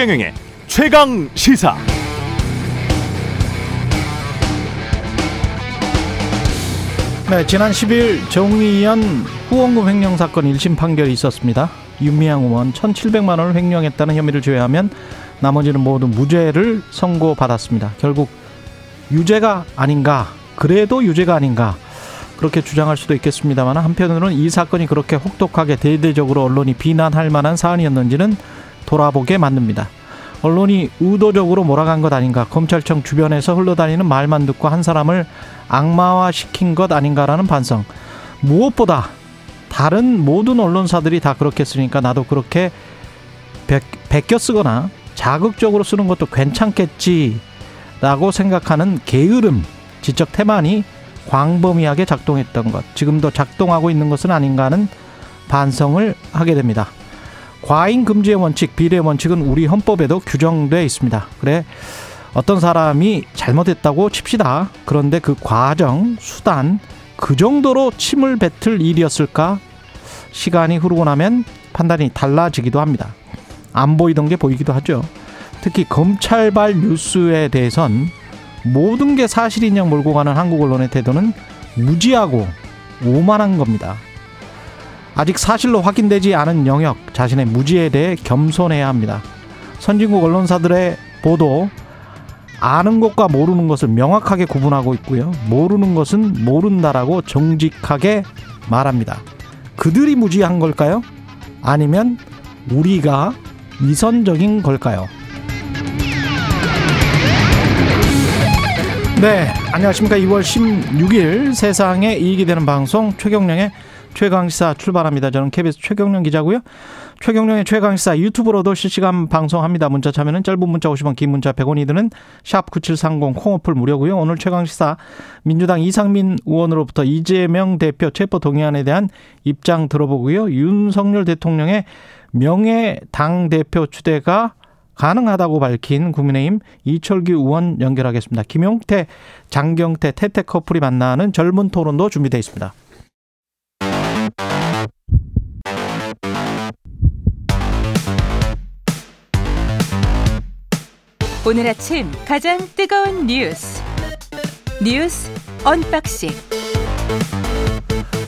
최경영의 최강 시사. 네, 지난 10일 정의연 후원금 횡령 사건 1심 판결이 있었습니다. 윤미향 의원 1,700만 원을 횡령했다는 혐의를 제외하면 나머지는 모두 무죄를 선고받았습니다. 결국 유죄가 아닌가, 그래도 유죄가 아닌가 그렇게 주장할 수도 있겠습니다만 한편으로는 이 사건이 그렇게 혹독하게 대대적으로 언론이 비난할 만한 사안이었는지는 돌아보게 만듭니다. 언론이 의도적으로 몰아간 것 아닌가, 검찰청 주변에서 흘러다니는 말만 듣고 한 사람을 악마화 시킨 것 아닌가라는 반성. 무엇보다 다른 모든 언론사들이 다 그렇게 쓰니까 나도 그렇게 베껴 쓰거나 자극적으로 쓰는 것도 괜찮겠지라고 생각하는 게으름, 지적 태만이 광범위하게 작동했던 것, 지금도 작동하고 있는 것은 아닌가 하는 반성을 하게 됩니다. 과잉 금지의 원칙, 비례 원칙은 우리 헌법에도 규정돼 있습니다. 그래 어떤 사람이 잘못했다고 칩시다. 그런데 그 과정, 수단 그 정도로 침을 뱉을 일이었을까? 시간이 흐르고 나면 판단이 달라지기도 합니다. 안 보이던 게 보이기도 하죠. 특히 검찰발 뉴스에 대해선 모든 게 사실인 양 몰고 가는 한국 언론의 태도는 무지하고 오만한 겁니다. 아직 사실로 확인되지 않은 영역 자신의 무지에 대해 겸손해야 합니다. 선진국 언론사들의 보도 아는 것과 모르는 것을 명확하게 구분하고 있고요. 모르는 것은 모른다라고 정직하게 말합니다. 그들이 무지한 걸까요? 아니면 우리가 위선적인 걸까요? 네, 안녕하십니까. 2월 16일 세상에 이익이 되는 방송 최경령의 최강시사 출발합니다. 저는 KBS 최경령 기자고요. 최경령의 최강시사 유튜브로도 실시간 방송합니다. 문자 참여는 짧은 문자 50원, 긴 문자 100원이 드는 샵 9730 콩어플 무료고요. 오늘 최강시사 민주당 이상민 의원으로부터 이재명 대표 체포 동의안에 대한 입장 들어보고요. 윤석열 대통령의 명예 당 대표 추대가 가능하다고 밝힌 국민의힘 이철규 의원 연결하겠습니다. 김용태, 장경태, 태태 커플이 만나는 젊은 토론도 준비되어 있습니다. 오늘 아침 가장 뜨거운 뉴스 뉴스 언박싱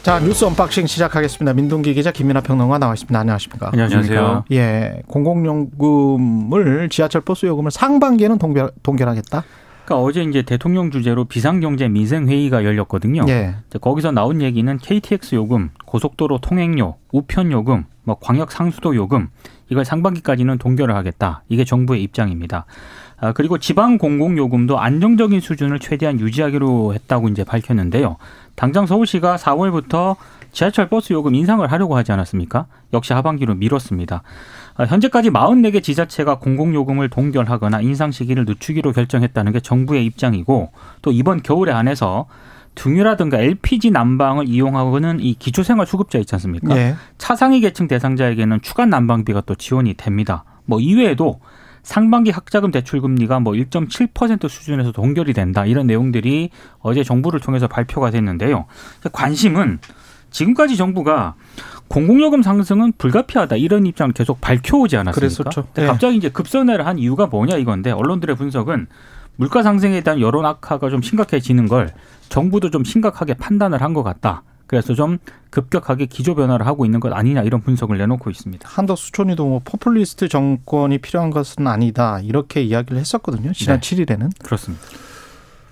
자 뉴스 unboxing 시작하겠습니다. 민동기 기자 김민아 평론가 나와 있습니다. 안녕하십니까? 안녕하세요. 예, 공공요금을 지하철 버스 요금을 상반기에는 동결, 동결하겠다. 그러니까 어제 이제 대통령 주재로 비상경제 민생 회의가 열렸거든요. 예. 거기서 나온 얘기는 KTX 요금, 고속도로 통행료, 우편 요금, 뭐 광역 상수도 요금 이걸 상반기까지는 동결을 하겠다. 이게 정부의 입장입니다. 아, 그리고 지방 공공 요금도 안정적인 수준을 최대한 유지하기로 했다고 이제 밝혔는데요. 당장 서울시가 4월부터 지하철 버스 요금 인상을 하려고 하지 않았습니까? 역시 하반기로 미뤘습니다. 아, 현재까지 44개 지자체가 공공요금을 동결하거나 인상 시기를 늦추기로 결정했다는 게 정부의 입장이고 또 이번 겨울에 한해서 등유라든가 LPG 난방을 이용하고는 이 기초생활 수급자 있지 않습니까? 예. 차상위 계층 대상자에게는 추가 난방비가 또 지원이 됩니다. 뭐 이외에도 상반기 학자금 대출 금리가 뭐 1.7% 수준에서 동결이 된다 이런 내용들이 어제 정부를 통해서 발표가 됐는데요. 관심은 지금까지 정부가 공공요금 상승은 불가피하다 이런 입장을 계속 밝혀오지 않았습니까? 그랬었죠. 네. 갑자기 이제 급선회를 한 이유가 뭐냐 이건데 언론들의 분석은 물가 상승에 대한 여론 악화가 좀 심각해지는 걸 정부도 좀 심각하게 판단을 한 것 같다. 그래서 좀 급격하게 기조 변화를 하고 있는 것 아니냐 이런 분석을 내놓고 있습니다. 한덕 수촌이도 뭐 포퓰리스트 정권이 필요한 것은 아니다 이렇게 이야기를 했었거든요. 지난 네. 7일에는. 그렇습니다.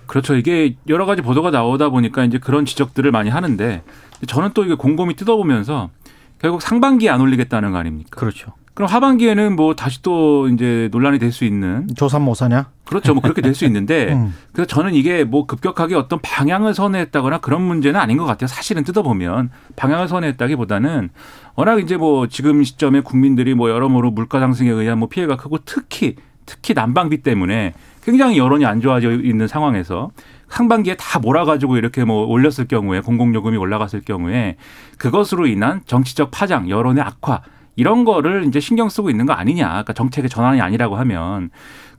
그렇죠. 이게 여러 가지 보도가 나오다 보니까 이제 그런 지적들을 많이 하는데 저는 또 이게 곰곰이 뜯어보면서 결국 상반기에 안 올리겠다는 거 아닙니까? 그렇죠. 그럼 하반기에는 뭐 다시 또 이제 논란이 될 수 있는 조삼 모사냐? 그렇죠. 뭐 그렇게 될 수 있는데 음. 그래서 저는 이게 뭐 급격하게 어떤 방향을 선회했다거나 그런 문제는 아닌 것 같아요. 사실은 뜯어보면 방향을 선회했다기보다는 워낙 이제 뭐 지금 시점에 국민들이 뭐 여러모로 물가 상승에 의한 뭐 피해가 크고 특히 특히 난방비 때문에 굉장히 여론이 안 좋아져 있는 상황에서 상반기에 다 몰아가지고 이렇게 뭐 올렸을 경우에 공공요금이 올라갔을 경우에 그것으로 인한 정치적 파장, 여론의 악화 이런 거를 이제 신경 쓰고 있는 거 아니냐. 그러니까 정책의 전환이 아니라고 하면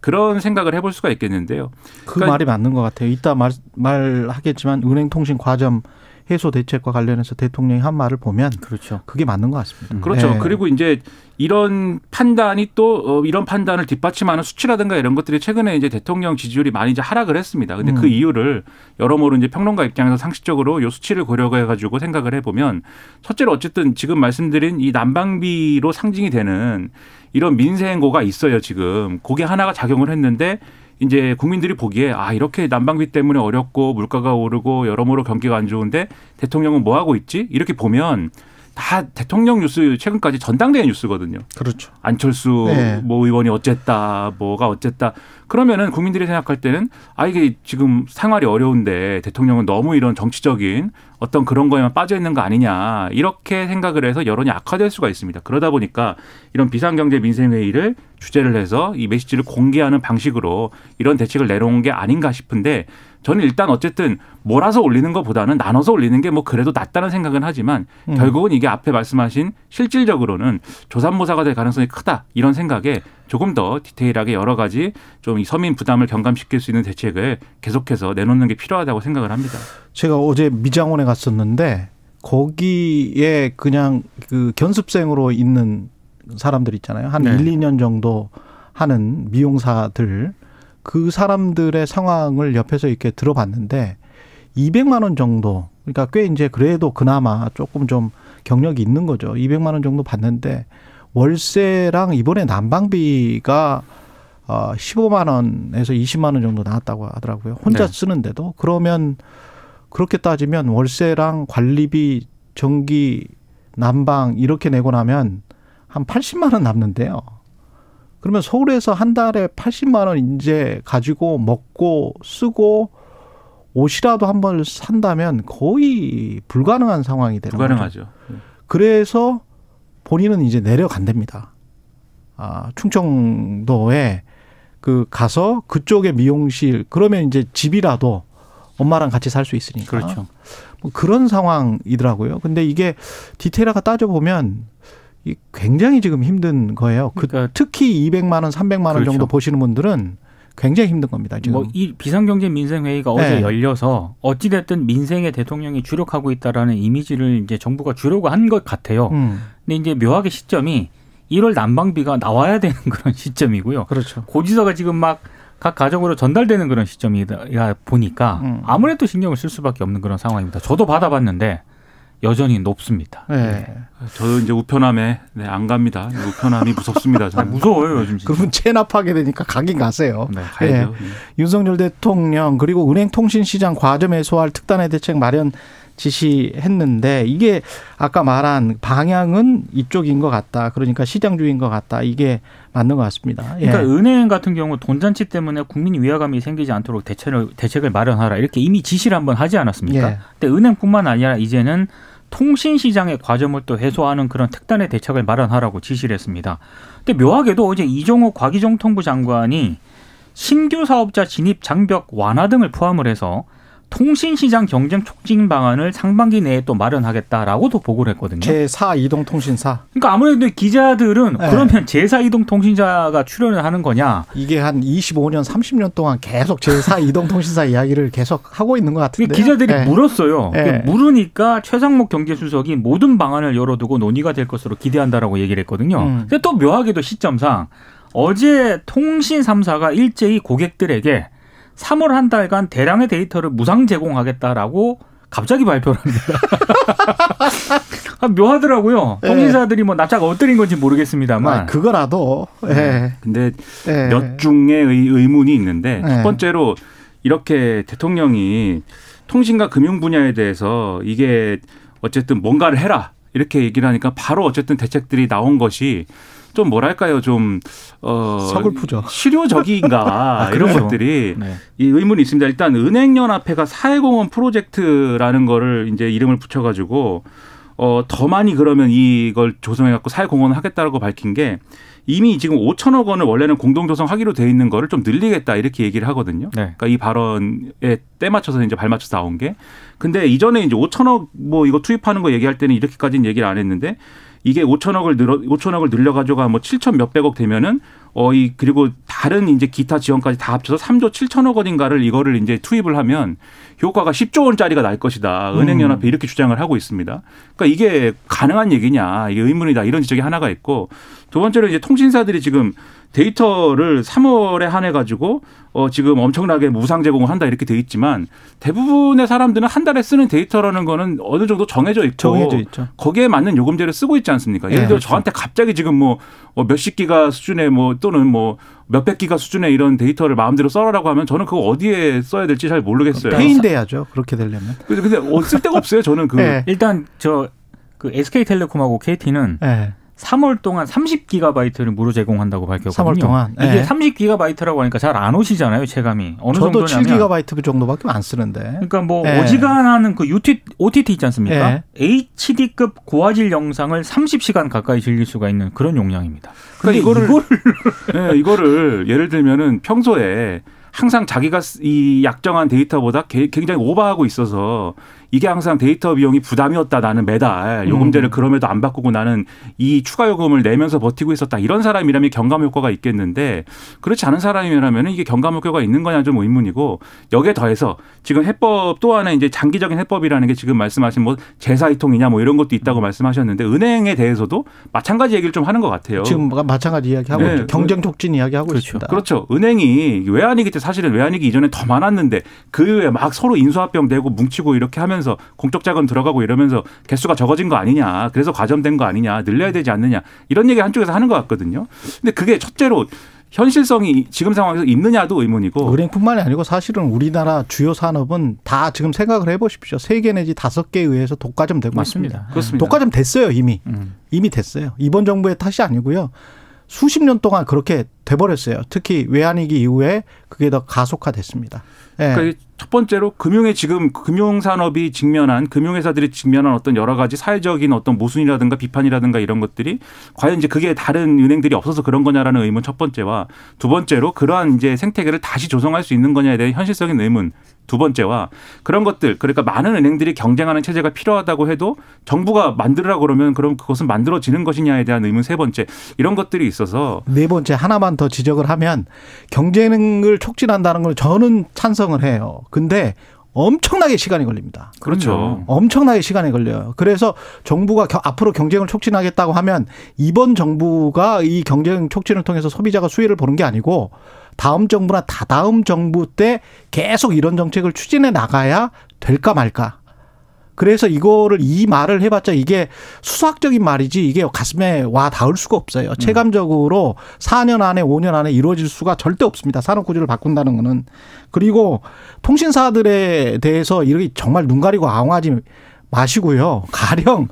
그런 생각을 해볼 수가 있겠는데요. 그 그러니까 말이 맞는 것 같아요. 이따 말, 말하겠지만 은행통신 과점 해소 대책과 관련해서 대통령이 한 말을 보면 그렇죠. 그게 맞는 것 같습니다. 그렇죠. 네. 그리고 이제 이런 판단이 또 어, 이런 판단을 뒷받침하는 수치라든가 이런 것들이 최근에 이제 대통령 지지율이 많이 이제 하락을 했습니다. 근데 그 음. 이유를 여러모로 이제 평론가 입장에서 상식적으로 요 수치를 고려해 가지고 생각을 해 보면 첫째로 어쨌든 지금 말씀드린 이 난방비로 상징이 되는 이런 민생고가 있어요 지금 그게 하나가 작용을 했는데 이제 국민들이 보기에 아 이렇게 난방비 때문에 어렵고 물가가 오르고 여러모로 경기가 안 좋은데 대통령은 뭐 하고 있지? 이렇게 보면 다 대통령 뉴스 최근까지 전당대회 뉴스거든요. 그렇죠. 안철수 네. 뭐 의원이 어쨌다, 뭐가 어쨌다. 그러면은 국민들이 생각할 때는 아 이게 지금 생활이 어려운데 대통령은 너무 이런 정치적인 어떤 그런 거에만 빠져 있는 거 아니냐 이렇게 생각을 해서 여론이 악화될 수가 있습니다. 그러다 보니까 이런 비상경제 민생회의를 주제를 해서 이 메시지를 공개하는 방식으로 이런 대책을 내놓은 게 아닌가 싶은데 저는 일단 어쨌든 몰아서 올리는 것보다는 나눠서 올리는 게 뭐 그래도 낫다는 생각은 하지만 음. 결국은 이게 앞에 말씀하신 실질적으로는 조산모사가 될 가능성이 크다 이런 생각에 조금 더 디테일하게 여러 가지 좀이 서민 부담을 경감시킬 수 있는 대책을 계속해서 내놓는 게 필요하다고 생각을 합니다. 제가 어제 미장원에 갔었는데 거기에 그냥 그 견습생으로 있는 사람들 있잖아요. 한 네. 일, 1, 2년 정도 하는 미용사들 그 사람들의 상황을 옆에서 이렇게 들어봤는데 200만 원 정도 그러니까 꽤 이제 그래도 그나마 조금 좀 경력이 있는 거죠. 200만 원 정도 받는데 월세랑 이번에 난방비가 어 15만 원에서 20만 원 정도 나왔다고 하더라고요. 혼자 네. 쓰는데도 그러면 그렇게 따지면 월세랑 관리비, 전기, 난방 이렇게 내고 나면 한 80만 원 남는데요. 그러면 서울에서 한 달에 80만 원 이제 가지고 먹고 쓰고 옷이라도 한 번 산다면 거의 불가능한 상황이 되는 거죠. 불가능하죠. 그래서 본인은 이제 내려간답니다. 아, 충청도에 그 가서 그쪽에 미용실 그러면 이제 집이라도 엄마랑 같이 살 수 있으니까. 그렇죠. 뭐 그런 상황이더라고요. 근데 이게 디테일하게 따져 보면 이 굉장히 지금 힘든 거예요. 그 그러니까 특히 200만 원, 300만 원 그렇죠. 정도 보시는 분들은 굉장히 힘든 겁니다. 지금. 뭐 이 비상경제 민생 회의가 네. 어제 열려서 어찌 됐든 민생에 대통령이 주력하고 있다라는 이미지를 이제 정부가 주려고 한 것 같아요. 음, 근데 이제 묘하게 시점이 1월 난방비가 나와야 되는 그런 시점이고요. 그렇죠. 고지서가 지금 막 각 가정으로 전달되는 그런 시점이다 보니까 음. 아무래도 신경을 쓸 수밖에 없는 그런 상황입니다. 저도 받아봤는데 여전히 높습니다. 네. 저도 이제 우편함에 네, 안 갑니다. 우편함이 무섭습니다. 아, 저는. 무서워요 요즘 진짜. 그러면 체납하게 되니까 가긴 가세요. 네. 가야죠. 윤석열 대통령 그리고 은행통신시장 과점 해소할 특단의 대책 마련 지시했는데 이게 아까 말한 방향은 이쪽인 것 같다. 그러니까 시장주의인 것 같다. 이게 맞는 것 같습니다. 예. 그러니까 은행 같은 경우 돈잔치 때문에 국민 위화감이 생기지 않도록 대책을 대책을 마련하라 이렇게 이미 지시를 한번 하지 않았습니까? 예. 근데 은행뿐만 아니라 이제는 통신 시장의 과점을 또 해소하는 그런 특단의 대책을 마련하라고 지시를 했습니다. 근데 묘하게도 어제 이종호 과기정통부 장관이 신규 사업자 진입 장벽 완화 등을 포함을 해서 통신 시장 경쟁 촉진 방안을 상반기 내에 또 마련하겠다라고도 보고를 했거든요. 제4 이동통신사 그러니까 아무래도 기자들은 네. 그러면 제4 이동 통신자가 출연을 하는 거냐? 이게 한 25년, 30년 동안 계속 제4 이동통신사 이야기를 계속 하고 있는 것 같은데 기자들이 예. 물었어요. 네. 그 물으니까 최상목 경제수석이 모든 방안을 열어두고 논의가 될 것으로 기대한다라고 얘기를 했거든요. 음. 근데 또 묘하게도 시점상 어제 통신 3사가 일제히 고객들에게 3월 한 달간 대량의 데이터를 무상 제공하겠다라고 갑자기 발표를 합니다. 아, 묘하더라고요. 네. 통신사들이 뭐 납작 엎드린 건지 모르겠습니다만. 아, 그거라도 예. 근데 예. 몇 중의 의, 의문이 있는데 네. 첫 번째로 이렇게 대통령이 통신과 금융 분야에 대해서 이게 어쨌든 뭔가를 해라 이렇게 얘기를 하니까 바로 어쨌든 대책들이 나온 것이 좀 뭐랄까요 좀 어, 서글프죠. 실효적인가 이런 그렇죠. 것들이 네. 이 의문이 있습니다. 일단 은행연합회가 사회공헌 프로젝트라는 거를 이제 이름을 붙여가지고 어, 더 많이 그러면 이걸 조성해갖고 사회공헌을 하겠다라고 밝힌 게 이미 지금 5천억 원을 원래는 공동 조성하기로 돼 있는 거를 좀 늘리겠다 이렇게 얘기를 하거든요. 네. 그러니까 이 발언에 때 맞춰서 이제 발 맞춰서 나온 게. 근데 이전에 이제 5천억 뭐 이거 투입하는 거 얘기할 때는 이렇게까지는 얘기를 안 했는데 이게 5천억을 늘어 5천억을 늘려 가지고 뭐 7천 몇백억 되면은 어, 이, 그리고 다른 이제 기타 지원까지 다 합쳐서 3조 7천억 원인가를 이거를 이제 투입을 하면 효과가 10조 원짜리가 날 것이다. 은행 연합회 이렇게 주장을 하고 있습니다. 그러니까 이게 가능한 얘기냐, 이게 의문이다. 이런 지적이 하나가 있고 두 번째로 이제 통신사들이 지금 데이터를 3월에 한해 가지고 어 지금 엄청나게 무상 제공을 한다 이렇게 돼 있지만 대부분의 사람들은 한 달에 쓰는 데이터라는 거는 어느 정도 정해져 있고 정해져 있죠. 거기에 맞는 요금제를 쓰고 있지 않습니까? 예를 예, 들어 그렇죠. 저한테 갑자기 지금 뭐 어, 몇십 기가 수준의 뭐 또는 뭐 몇백 기가 수준의 이런 데이터를 마음대로 써라라고 하면 저는 그거 어디에 써야 될지 잘 모르겠어요. 페인돼야죠. 그렇게 되려면. 근데 어, 쓸 데가 없어요. 저는 그 예. 일단 저 그 SK텔레콤하고 KT는 예. 3월 동안 30기가바이트를 무료 제공한다고 밝혔거든요. 3월 동안. 이게 예. 30기가바이트라고 하니까 잘 안 오시잖아요, 체감이. 어느 저도 정도냐면 7기가바이트 정도밖에 안 쓰는데. 그러니까 뭐 예. 어지간하는 그 UT, OTT 있지 않습니까? 예. HD급 고화질 영상을 30시간 가까이 즐길 수가 있는 그런 용량입니다. 근데 그러니까 이거를 이거를 예, 이거를 예를 들면은 평소에 항상 자기가 쓰- 이 약정한 데이터보다 개- 굉장히 오버하고 있어서 이게 항상 데이터 비용이 부담이었다 나는 매달 요금제를 그럼에도 안 바꾸고 나는 이 추가 요금을 내면서 버티고 있었다 이런 사람이라면 경감 효과가 있겠는데 그렇지 않은 사람이라면 이게 경감 효과가 있는 거냐 좀 의문이고 여기에 더해서 지금 해법 또 하나 이제 장기적인 해법이라는 게 지금 말씀하신 뭐 제사이통이냐 뭐 이런 것도 있다고 말씀하셨는데 은행에 대해서도 마찬가지 얘기를 좀 하는 것 같아요. 지금 마찬가지 이야기하고 네. 경쟁 촉진 이야기하고 그렇죠. 있습니다. 그렇죠. 은행이 외환위기 때 사실은 외환위기 이전에 더 많았는데 그 외에 막 서로 인수합병 되고 뭉치고 이렇게 하면서 공적 자금 들어가고 이러면서 개수가 적어진 거 아니냐. 그래서 과점된 거 아니냐. 늘려야 되지 않느냐. 이런 얘기 한쪽에서 하는 것 같거든요. 근데 그게 첫째로 현실성이 지금 상황에서 있느냐도 의문이고 은행뿐만이 아니고 사실은 우리나라 주요 산업은 다 지금 생각을 해보십시오. 세 개 내지 다섯 개에 의해서 독과점 되고 맞습니다. 있습니다. 그렇습니다. 독과점 됐어요 이미 음. 이미 됐어요. 이번 정부의 탓이 아니고요. 수십 년 동안 그렇게 돼버렸어요. 특히 외환위기 이후에 그게 더 가속화됐습니다. 예. 그러니까 이 첫 번째로 금융의 지금 금융 산업이 직면한 금융회사들이 직면한 어떤 여러 가지 사회적인 어떤 모순이라든가 비판이라든가 이런 것들이 과연 이제 그게 다른 은행들이 없어서 그런 거냐라는 의문 첫 번째와 두 번째로 그러한 이제 생태계를 다시 조성할 수 있는 거냐에 대한 현실적인 의문 두 번째와 그런 것들 그러니까 많은 은행들이 경쟁하는 체제가 필요하다고 해도 정부가 만들으라 그러면 그럼 그것은 만들어지는 것이냐에 대한 의문 세 번째 이런 것들이 있어서 네 번째 하나만 더 지적을 하면 경쟁을 촉진한다는 걸 저는 찬성을 해요. 근데 엄청나게 시간이 걸립니다. 그렇죠. 엄청나게 시간이 걸려요. 그래서 정부가 겨- 앞으로 경쟁을 촉진하겠다고 하면 이번 정부가 이 경쟁 촉진을 통해서 소비자가 수혜를 보는 게 아니고 다음 정부나 다다음 정부 때 계속 이런 정책을 추진해 나가야 될까 말까. 그래서 이거를 이 말을 해봤자 이게 수학적인 말이지 이게 가슴에 와 닿을 수가 없어요. 체감적으로 4년 안에 5년 안에 이루어질 수가 절대 없습니다. 산업 구조를 바꾼다는 거는. 그리고 통신사들에 대해서 이렇게 정말 눈 가리고 아웅하지 마시고요. 가령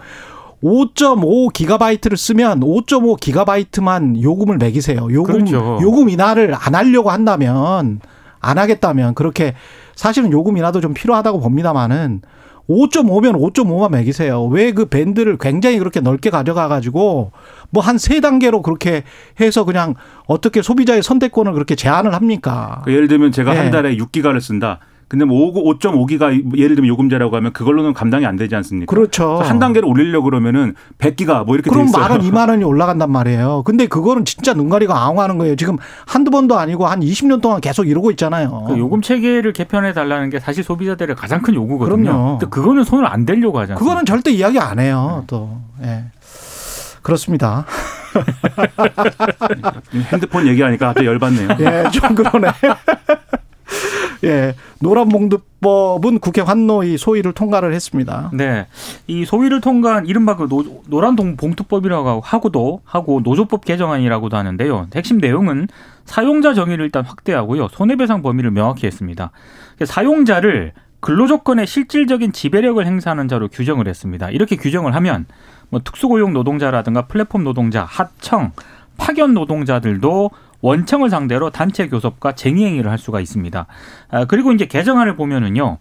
5.5 기가바이트를 쓰면 5.5 기가바이트만 요금을 매기세요. 요금 그렇죠. 요금 인하를 안 하려고 한다면 안 하겠다면 그렇게 사실은 요금 인하도 좀 필요하다고 봅니다만은 5.5면 5.5만 매기세요. 왜 그 밴드를 굉장히 그렇게 넓게 가져가 가지고 뭐 한 세 단계로 그렇게 해서 그냥 어떻게 소비자의 선택권을 그렇게 제한을 합니까? 그 예를 들면 제가 네. 한 달에 6기가를 쓴다. 근데 뭐 5.5기가 예를 들면 요금제라고 하면 그걸로는 감당이 안 되지 않습니까? 그렇죠. 한 단계를 올리려고 그러면은 100기가 뭐 이렇게 돼 그럼 있어요. 말은 2만 원이 올라간단 말이에요. 근데 그거는 진짜 눈 가리고 아웅하는 거예요. 지금 한두 번도 아니고 한 20년 동안 계속 이러고 있잖아요. 그 요금 체계를 개편해 달라는 게 사실 소비자들의 가장 큰 요구거든요. 그럼요. 근데 그거는 손을 안 대려고 않습니까? 그거는 절대 이야기 안 해요. 또. 예. 그렇습니다. 핸드폰 얘기하니까 갑자기 열받네요. 예, 좀 그러네. 예. 노란봉투법은 국회 환노위 소위를 통과를 했습니다. 네. 이 소위를 통과한 이른바 그 노, 노란 동 봉투법이라고 하고도 하고 노조법 개정안이라고도 하는데요. 핵심 내용은 사용자 정의를 일단 확대하고요. 손해배상 범위를 명확히 했습니다. 사용자를 근로조건의 실질적인 지배력을 행사하는 자로 규정을 했습니다. 이렇게 규정을 하면 뭐 특수고용 노동자라든가 플랫폼 노동자, 하청, 파견 노동자들도 원청을 상대로 단체 교섭과 쟁의 행위를 할 수가 있습니다. 아, 그리고 이제 개정안을 보면은요.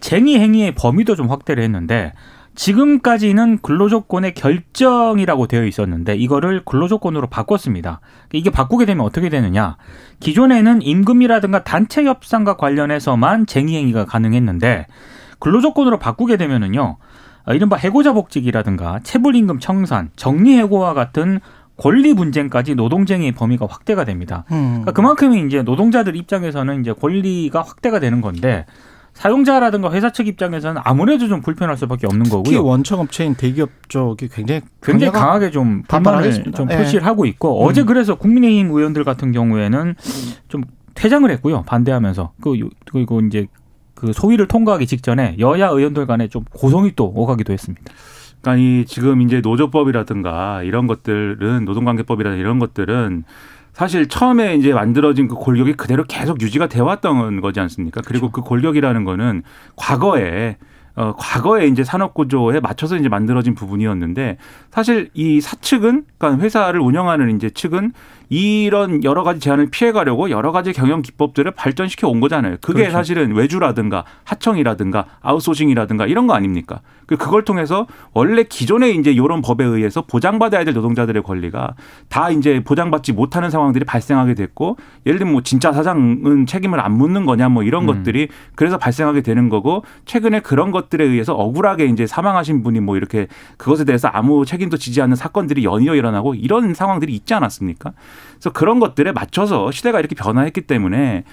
쟁의 행위의 범위도 좀 확대를 했는데 지금까지는 근로조건의 결정이라고 되어 있었는데 이거를 근로조건으로 바꿨습니다. 이게 바꾸게 되면 어떻게 되느냐? 기존에는 임금이라든가 단체 협상과 관련해서만 쟁의 행위가 가능했는데 근로조건으로 바꾸게 되면은요. 어, 이른바 해고자 복직이라든가 체불임금 청산, 정리해고와 같은 권리 분쟁까지 노동쟁의 범위가 확대가 됩니다. 음. 그러니까 그만큼 이제 노동자들 입장에서는 이제 권리가 확대가 되는 건데 사용자라든가 회사 측 입장에서는 아무래도 좀 불편할 수밖에 없는 특히 거고요. 원청 업체인 대기업 쪽이 굉장히 굉장히 강하게 좀 반발하겠습니다. 좀 예. 표시를 하고 있고 음. 어제 그래서 국민의힘 의원들 같은 경우에는 좀 퇴장을 했고요 반대하면서 그 요- 그리고 이제 그 소위를 통과하기 직전에 여야 의원들 간에 좀 고성이 또 오가기도 했습니다. 그러니까 이 지금 이제 노조법이라든가 이런 것들은 노동관계법이라든가 이런 것들은 사실 처음에 이제 만들어진 그 골격이 그대로 계속 유지가 돼 왔던 거지 않습니까? 그리고 그 골격이라는 거는 과거에 어, 과거에 이제 산업 구조에 맞춰서 이제 만들어진 부분이었는데 사실 이 사측은 그러니까 회사를 운영하는 이제 측은 이런 여러 가지 제한을 피해가려고 여러 가지 경영 기법들을 발전시켜 온 거잖아요. 그게 그렇죠. 사실은 외주라든가 하청이라든가 아웃소싱이라든가 이런 거 아닙니까? 그- 그걸 통해서 원래 기존에 이제 이런 법에 의해서 보장받아야 될 노동자들의 권리가 다 이제 보장받지 못하는 상황들이 발생하게 됐고 예를 들면 뭐 진짜 사장은 책임을 안 묻는 거냐 뭐 이런 음. 것들이 그래서 발생하게 되는 거고 최근에 그런 것들에 의해서 억울하게 이제 사망하신 분이 뭐 이렇게 그것에 대해서 아무 책임도 지지 않는 사건들이 연이어 일어나고 이런 상황들이 있지 않았습니까? 그래서 그런 것들에 맞춰서 시대가 이렇게 변화했기 때문에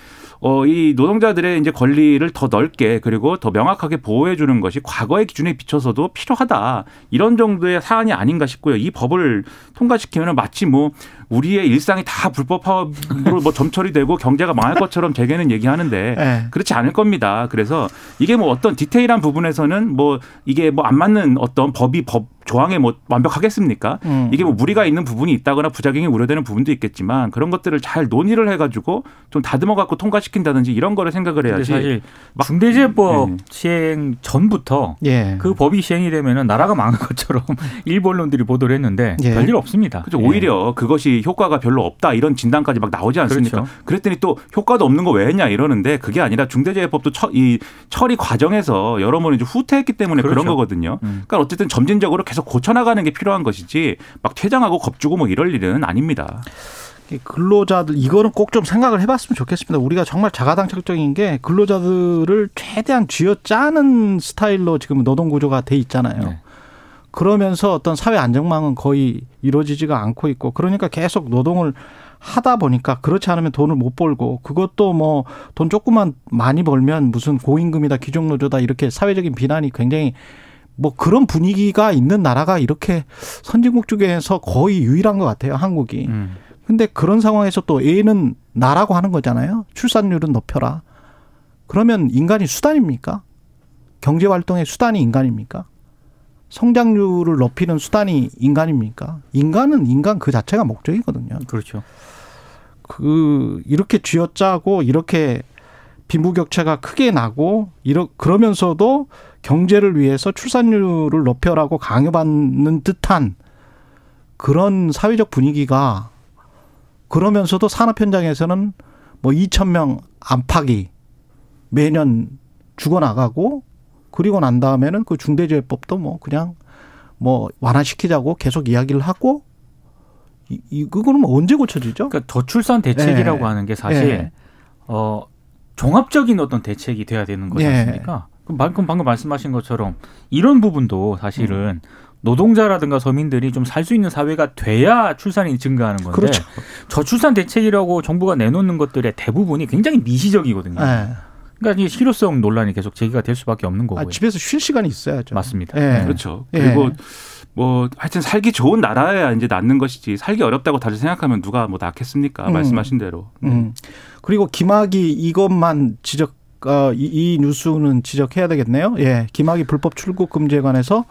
어, 이 노동자들의 이제 권리를 더 넓게 그리고 더 명확하게 보호해 주는 것이 과거의 기준에 비춰서도 필요하다. 이런 정도의 사안이 아닌가 싶고요. 이 법을 통과시키면 마치 뭐 우리의 일상이 다 불법 파업으로 뭐 점처리되고 경제가 망할 것처럼 재개는 얘기하는데 예. 그렇지 않을 겁니다. 그래서 이게 뭐 어떤 디테일한 부분에서는 뭐 이게 뭐 안 맞는 어떤 법이 법 조항에 뭐 완벽하겠습니까? 음. 이게 뭐 무리가 있는 부분이 있다거나 부작용이 우려되는 부분도 있겠지만 그런 것들을 잘 논의를 해가지고 좀 다듬어 갖고 통과시킨다든지 이런 거를 생각을 해야지. 사실 막- 중대재해법 네. 시행 전부터 예. 그 법이 시행이 되면은 나라가 망한 것처럼 일부 언론들이 보도를 했는데 예. 별일 없습니다. 그죠. 예. 오히려 그것이 효과가 별로 없다 이런 진단까지 막 나오지 않습니까? 그렇죠. 그랬더니또 효과도 없는 거 왜 했냐 이러는데 그게 아니라 중대재해법도 처, 이 처리 과정에서 여러모로 이제 후퇴했기 때문에 그런 그렇죠. 거거든요. 음. 그러니까 어쨌든 점진적으로 계속 고쳐나가는 게 필요한 것이지 막 퇴장하고 겁주고 뭐 이럴 일은 아닙니다. 이 근로자들 이거는 꼭 좀 생각을 해봤으면 좋겠습니다. 우리가 정말 자가당착적인 게 근로자들을 최대한 쥐어짜는 스타일로 지금 노동 구조가 돼 있잖아요. 네. 그러면서 어떤 사회 안정망은 거의 이루어지지가 않고 있고 그러니까 계속 노동을 하다 보니까 그렇지 않으면 돈을 못 벌고 그것도 뭐 돈 조금만 많이 벌면 무슨 고임금이다 기종노조다 이렇게 사회적인 비난이 굉장히 뭐 그런 분위기가 있는 나라가 이렇게 선진국 중에서 거의 유일한 것 같아요 한국이. 음. 근데 그런 상황에서 또 애는 나라고 하는 거잖아요. 출산율은 높여라. 그러면 인간이 수단입니까? 경제 활동의 수단이 인간입니까? 성장률을 높이는 수단이 인간입니까? 인간은 인간 그 자체가 목적이거든요. 그렇죠. 그 이렇게 쥐어짜고 이렇게 빈부격차가 크게 나고 이러 그러면서도 경제를 위해서 출산율을 높여라고 강요받는 듯한 그런 사회적 분위기가 그러면서도 산업 현장에서는 뭐 2천 명 안팎이 매년 죽어나가고 그리고 난 다음에는 그 중대재해법도 뭐 그냥 뭐 완화시키자고 계속 이야기를 하고 이, 이 그거는 뭐 언제 고쳐지죠? 그러니까 저출산 대책이라고 예. 하는 게 사실 예. 어 종합적인 어떤 대책이 돼야 되는 거지 예. 않습니까? 그럼 방금 방금 말씀하신 것처럼 이런 부분도 사실은 노동자라든가 서민들이 좀 살 수 있는 사회가 돼야 출산이 증가하는 건데 그렇죠. 저출산 대책이라고 정부가 내놓는 것들의 대부분이 굉장히 미시적이거든요. 예. 그러니까 이 실효성 논란이 계속 제기가 될 수밖에 없는 거고요. 아, 집에서 쉴 시간이 있어야죠. 맞습니다. 예. 그렇죠. 예. 그리고 뭐 하여튼 살기 좋은 나라야 이제 낳는 것이지 살기 어렵다고 다들 생각하면 누가 뭐 낳겠습니까? 음. 말씀하신 대로. 음. 그리고 김학이 이것만 지적 어, 이, 이 뉴스는 지적해야 되겠네요. 예, 김학이 불법 출국 금지에 관해서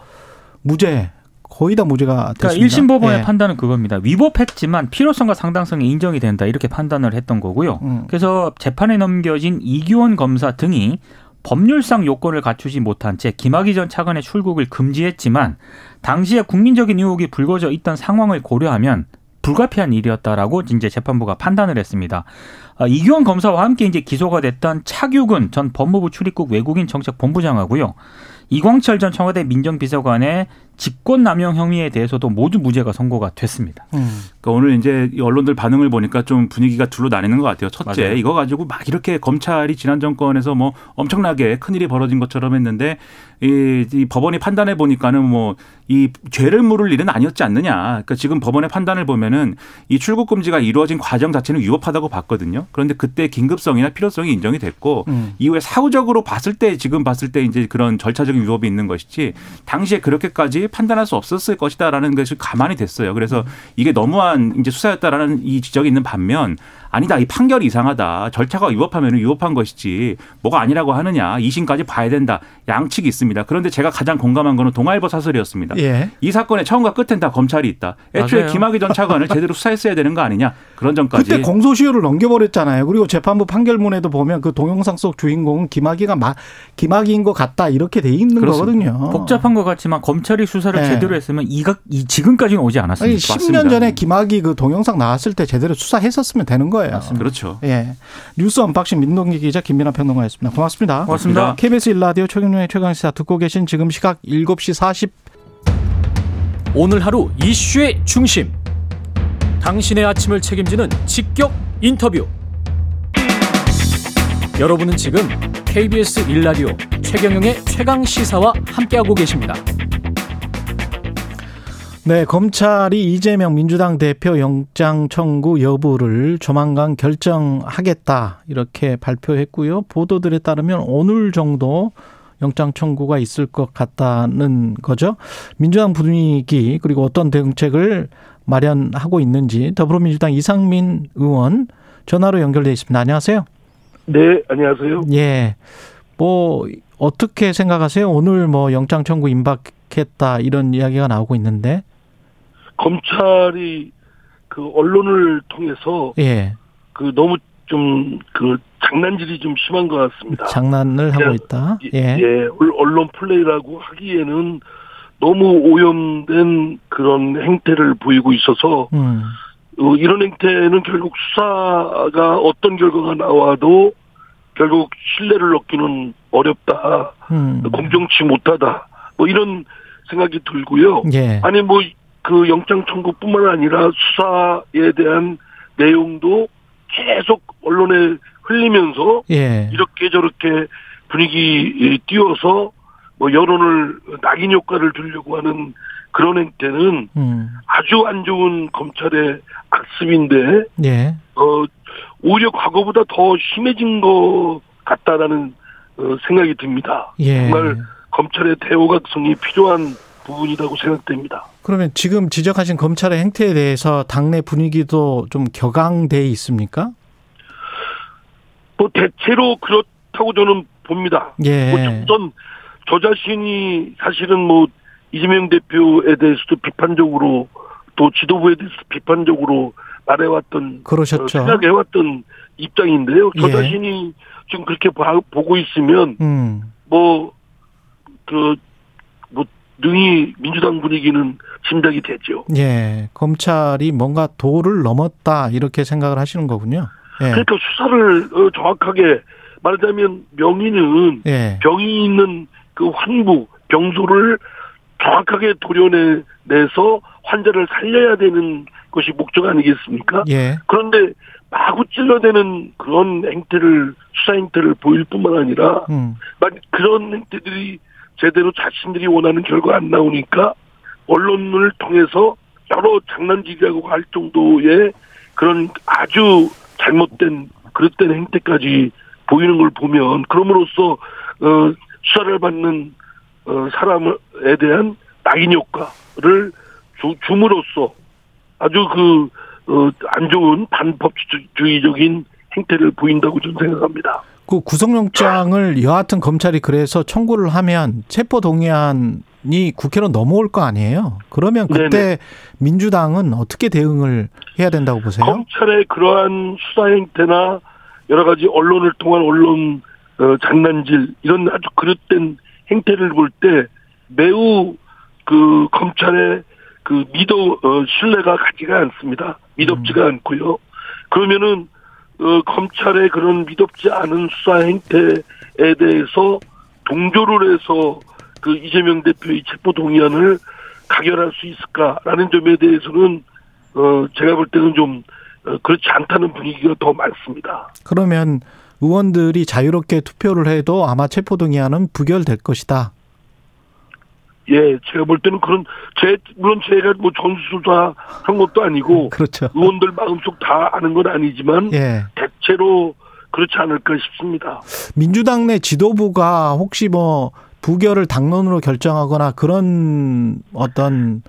무죄 거의 다 무죄가 그러니까 됐습니다. 1심 법원의 예. 판단은 그겁니다. 위법했지만 필요성과 상당성이 인정이 된다 이렇게 판단을 했던 거고요. 음. 그래서 재판에 넘겨진 이규원 검사 등이 법률상 요건을 갖추지 못한 채 김학의 전 차관의 출국을 금지했지만 당시에 국민적인 의혹이 불거져 있던 상황을 고려하면 불가피한 일이었다라고 이제 재판부가 판단을 했습니다. 아, 이규원 검사와 함께 이제 기소가 됐던 차규근 전 법무부 출입국 외국인 정책 본부장하고요. 이광철 전 청와대 민정비서관의 직권남용 혐의에 대해서도 모두 무죄가 선고가 됐습니다. 음. 그러니까 오늘 이제 이 언론들 반응을 보니까 좀 분위기가 둘로 나뉘는 것 같아요. 첫째, 맞아요. 이거 가지고 막 이렇게 검찰이 지난 정권에서 뭐 엄청나게 큰 일이 벌어진 것처럼 했는데 이, 이 법원이 판단해 보니까는 뭐 이 죄를 물을 일은 아니었지 않느냐. 그러니까 지금 법원의 판단을 보면은 이 출국 금지가 이루어진 과정 자체는 위법하다고 봤거든요. 그런데 그때 긴급성이나 필요성이 인정이 됐고 음. 이후에 사후적으로 봤을 때 지금 봤을 때 이제 그런 절차적 인 위법이 있는 것이지 당시에 그렇게까지 판단할 수 없었을 것이다라는 것이 가만히 됐어요. 그래서 이게 너무한 이제 수사였다라는 이 지적이 있는 반면 아니다 이 판결이 이상하다 절차가 위법하면 위법한 것이지 뭐가 아니라고 하느냐 이심까지 봐야 된다 양측이 있습니다. 그런데 제가 가장 공감한 거는 동아일보 사설이었습니다. 예. 이 사건의 처음과 끝엔 다 검찰이 있다. 애초에 맞아요. 김학의 전 차관을 제대로 수사했어야 되는 거 아니냐 그런 점까지. 그때 공소시효를 넘겨버렸잖아요. 그리고 재판부 판결문에도 보면 그 동영상 속 주인공은 김학의가 마, 김학의인 것 같다 이렇게 돼 있는 그렇습니다. 거거든요. 복잡한 것 같지만 검찰이 수사를 네. 제대로 했으면 이가 이 지금까지는 오지 아니 않았습니다. 10년 맞습니다. 전에 김학의 그 동영상 나왔을 때 제대로 수사했었으면 되는 거예요. 그렇죠. 예. 뉴스 unboxing 민동기 기자 김민아 평론가였습니다. 고맙습니다. 고맙습니다. KBS 일라디오 최경영의 최강시사 듣고 계신 지금 시각 7시 40 오늘 하루 이슈의 중심. 당신의 아침을 책임지는 직격 인터뷰. 여러분은 지금 KBS 일라디오 최경영의 최강 시사와 함께하고 계십니다. 네, 검찰이 이재명 민주당 대표 영장 청구 여부를 조만간 결정하겠다 이렇게 발표했고요. 보도들에 따르면 오늘 정도 영장 청구가 있을 것 같다는 거죠. 민주당 분위기 그리고 어떤 대응책을 마련하고 있는지 더불어민주당 이상민 의원 전화로 연결돼 있습니다. 안녕하세요. 네, 안녕하세요. 예. 뭐 어떻게 생각하세요? 오늘 뭐 영장 청구 임박했다 이런 이야기가 나오고 있는데. 검찰이 그 언론을 통해서 예. 그 너무 좀 그 장난질이 좀 심한 것 같습니다. 장난을 하고 있다. 예, 예, 언론 플레이라고 하기에는 너무 오염된 그런 행태를 보이고 있어서 음. 어, 이런 행태는 결국 수사가 어떤 결과가 나와도 결국 신뢰를 얻기는 어렵다, 음. 공정치 못하다, 뭐 이런 생각이 들고요. 예. 아니 뭐 그 영장 청구뿐만 아니라 수사에 대한 내용도 계속 언론에 흘리면서 예. 이렇게 저렇게 분위기 띄워서 뭐 여론을 낙인 효과를 주려고 하는 그런 행태는 음. 아주 안 좋은 검찰의 악습인데 예. 어 오히려 과거보다 더 심해진 것 같다라는 어, 생각이 듭니다. 예. 정말 검찰의 대오각성이 필요한 부분이라고 생각됩니다. 그러면 지금 지적하신 검찰의 행태에 대해서 당내 분위기도 좀 격앙돼 있습니까? 뭐 대체로 그렇다고 저는 봅니다. 예. 뭐 저 자신이 사실은 뭐 이재명 대표에 대해서도 비판적으로 또 지도부에 대해서 비판적으로 말해왔던 어, 그러셨죠. 생각해왔던 입장인데요. 저 예. 자신이 지금 그렇게 봐- 보고 있으면 음. 뭐그 뭐 능히 민주당 분위기는 짐작이 되죠. 예. 검찰이 뭔가 도를 넘었다 이렇게 생각을 하시는 거군요. 예. 그러니까 수사를 어, 정확하게 말하자면 명의는 예. 병이 있는 그 환부 병소를 정확하게 도려내서 환자를 살려야 되는 것이 목적 아니겠습니까? 예. 그런데 마구 찔러대는 그런 행태를 수사 행태를 보일 뿐만 아니라 음. 만 그런 행태들이 제대로 자신들이 원하는 결과 안 나오니까 언론을 통해서 여러 장난질이라고 할 정도의 그런 아주 잘못된 그릇된 행태까지 보이는 걸 보면 그럼으로써 어, 수사를 받는 어, 사람에 대한 낙인 효과를 주, 줌으로써 아주 그, 어, 안 좋은 반법주의적인 행태를 보인다고 저는 생각합니다. 그 구속영장을 여하튼 검찰이 그래서 청구를 하면 체포 동의안이 국회로 넘어올 거 아니에요? 그러면 그때 민주당은 어떻게 대응을 해야 된다고 보세요? 검찰의 그러한 수사 행태나 여러 가지 언론을 통한 언론 어, 장난질 이런 아주 그릇된 행태를 볼 때 매우 그 검찰의 그 믿어 어, 신뢰가 가지가 않습니다. 믿업지가 않고요. 그러면은 어, 검찰의 그런 믿업지 않은 수사 행태에 대해서 동조를 해서 그 이재명 대표의 체포 동의안을 가결할 수 있을까라는 점에 대해서는 어 제가 볼 때는 좀 어, 그렇지 않다는 분위기가 더 많습니다. 그러면 의원들이 자유롭게 투표를 해도 아마 체포동의안은 부결될 것이다. 예, 제가 볼 때는 그런 제 물론 제가 뭐 전수조사 한 것도 아니고 그렇죠. 의원들 마음속 다 아는 건 아니지만 예. 대체로 그렇지 않을까 싶습니다. 민주당 내 지도부가 혹시 뭐 부결을 당론으로 결정하거나 그런 어떤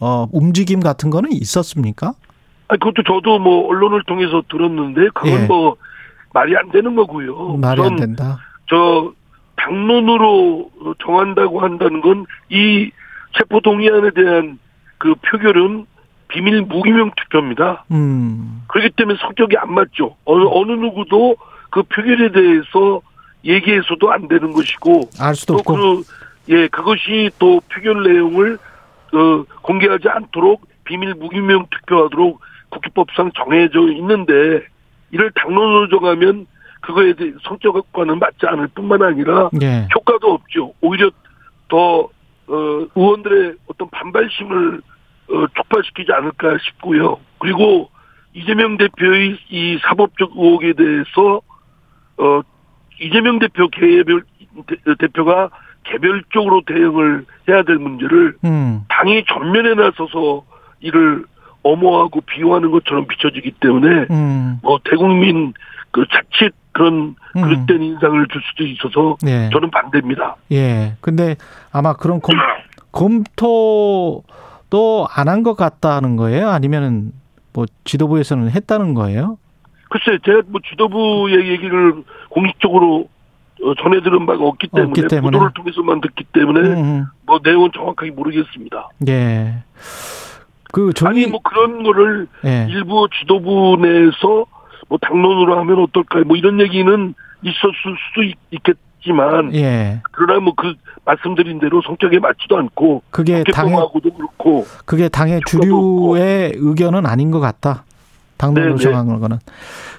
어 움직임 같은 거는 있었습니까? 아 그것도 저도 뭐 언론을 통해서 들었는데 그건 예. 뭐 말이 안 되는 거고요. 말이 안 된다. 저 당론으로 정한다고 한다는 건 이 체포 동의안에 대한 그 표결은 비밀 무기명 투표입니다. 음. 그렇기 때문에 성격이 안 맞죠. 어느 어느 누구도 그 표결에 대해서 얘기해서도 안 되는 것이고 알 수도 또 없고. 그 예 그것이 또 표결 내용을 어, 공개하지 않도록 비밀 무기명 투표하도록 국회법상 정해져 있는데 이를 당론으로 정하면 그거에 대해 성격과는 맞지 않을 뿐만 아니라 예. 효과도 없죠. 오히려 더 어, 의원들의 어떤 반발심을 어, 촉발시키지 않을까 싶고요. 그리고 이재명 대표의 이 사법적 의혹에 대해서 어, 이재명 대표 개별 대- 대표가 개별적으로 대응을 해야 될 문제를 음. 당이 전면에 나서서 이를 엄호하고 비호하는 것처럼 비춰지기 때문에 음. 뭐 대국민 그 자칫 그런 음. 그릇된 인상을 줄 수도 있어서 예. 저는 반대입니다. 예. 근데 아마 그런 검, 검토도 안 한 것 같다는 거예요? 아니면은 뭐 지도부에서는 했다는 거예요? 글쎄, 제가 뭐 지도부의 얘기를 공식적으로 어, 전해 들은 바가 없기 때문에, 없기 때문에. 보도를 통해서만 듣기 때문에 음. 뭐 내용은 정확하게 모르겠습니다. 예. 그 정의 아니 뭐 그런 거를 예. 일부 지도부 내에서 뭐 당론으로 하면 어떨까 뭐 이런 얘기는 있었을 수도 있, 있겠지만 예. 그러나 뭐 그 말씀드린 대로 성격에 맞지도 않고 그게 당의 국회법하고도 그렇고 그게 당의 주류의 의견은 아닌 것 같다. 당론으로 네, 네. 정한 거는.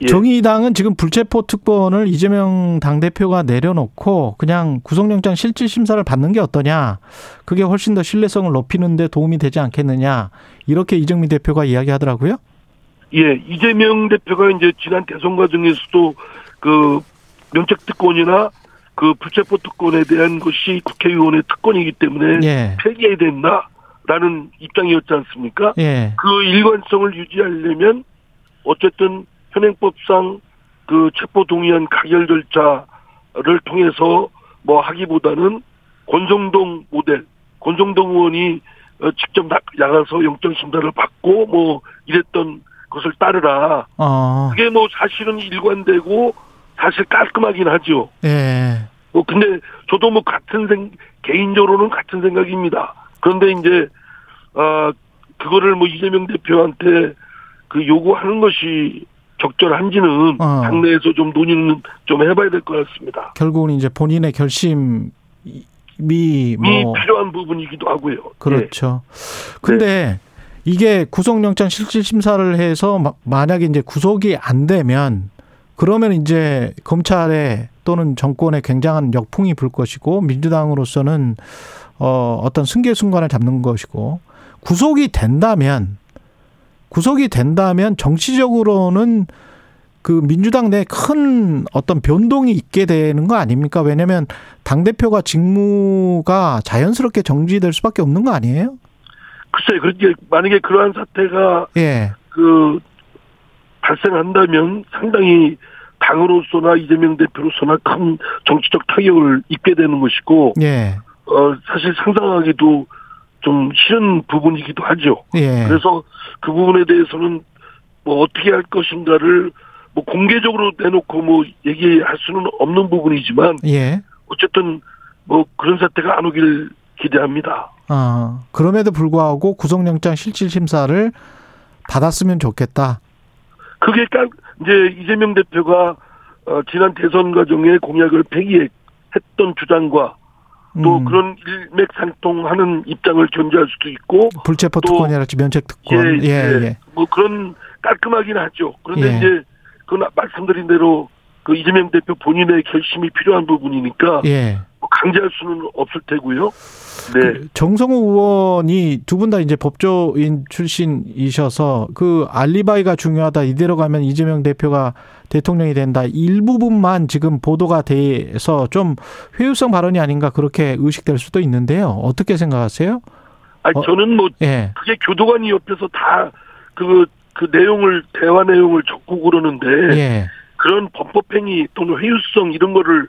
예. 정의당은 지금 불체포 특권을 이재명 당대표가 내려놓고 그냥 구속영장 실질 심사를 받는 게 어떠냐. 그게 훨씬 더 신뢰성을 높이는 데 도움이 되지 않겠느냐. 이렇게 이정미 대표가 이야기하더라고요. 예, 이재명 대표가 이제 지난 대선 과정에서도 그 면책 특권이나 그 불체포 특권에 대한 것이 국회의원의 특권이기 때문에 예. 폐기해야 된다라는 입장이었지 않습니까? 예. 그 일관성을 유지하려면 어쨌든 현행법상 그 체포 동의안 가결 절차를 통해서 뭐 하기보다는 권성동 모델, 권성동 의원이 어, 직접 나- 나가서 영장 심사를 받고 뭐 이랬던 것을 따르라. 어. 그게 뭐 사실은 일관되고 사실 깔끔하긴 하죠. 예. 뭐 근데 저도 뭐 같은 생 개인적으로는 같은 생각입니다. 그런데 이제 아 그거를 뭐 이재명 대표한테 그 요구하는 것이 적절한지는 어. 당내에서 좀 논의는 좀 해봐야 될 것 같습니다. 결국은 이제 본인의 결심이 이뭐 필요한 부분이기도 하고요. 예. 그렇죠. 근데 이게 구속영장 실질 심사를 해서 마- 만약에 이제 구속이 안 되면 그러면 이제 검찰에 또는 정권에 굉장한 역풍이 불 것이고 민주당으로서는 어 어떤 승계 순간을 잡는 것이고 구속이 된다면 구속이 된다면 정치적으로는 그 민주당 내 큰 어떤 변동이 있게 되는 거 아닙니까? 왜냐하면 당 대표가 직무가 자연스럽게 정지될 수밖에 없는 거 아니에요? 글쎄 그렇게 만약에 그러한 사태가 예, 그 발생한다면 상당히 당으로서나 이재명 대표로서나 큰 정치적 타격을 입게 되는 것이고 예, 어 사실 상상하기도 좀 싫은 부분이기도 하죠. 예. 그래서 그 부분에 대해서는 뭐 어떻게 할 것인가를 뭐 공개적으로 내놓고 뭐 얘기할 수는 없는 부분이지만 예. 어쨌든 뭐 그런 사태가 안 오길 기대합니다. 아, 그럼에도 불구하고 구속영장 실질 심사를 받았으면 좋겠다. 그게 깔 이제 이재명 대표가 어, 지난 대선 과정에 공약을 폐기했던 주장과 또 음, 그런 일맥상통하는 입장을 견지할 수도 있고 불체포 또- 특권이랄지 면책 특권. 예, 예. 뭐 그런 깔끔하긴 하죠. 그런데 예. 이제 그건 말씀드린 대로 그 이재명 대표 본인의 결심이 필요한 부분이니까 예. 뭐 강제할 수는 없을 테고요. 네. 정성호 의원이 두 분 다 이제 법조인 출신이셔서 그 알리바이가 중요하다. 이대로 가면 이재명 대표가 대통령이 된다. 일부분만 지금 보도가 돼서 좀 회유성 발언이 아닌가 그렇게 의식될 수도 있는데요. 어떻게 생각하세요? 어, 저는 뭐 예. 그게 교도관이 옆에서 다그그 내용을 대화 내용을 적고 그러는데 예. 그런 범법행위 또는 회유성 이런 거를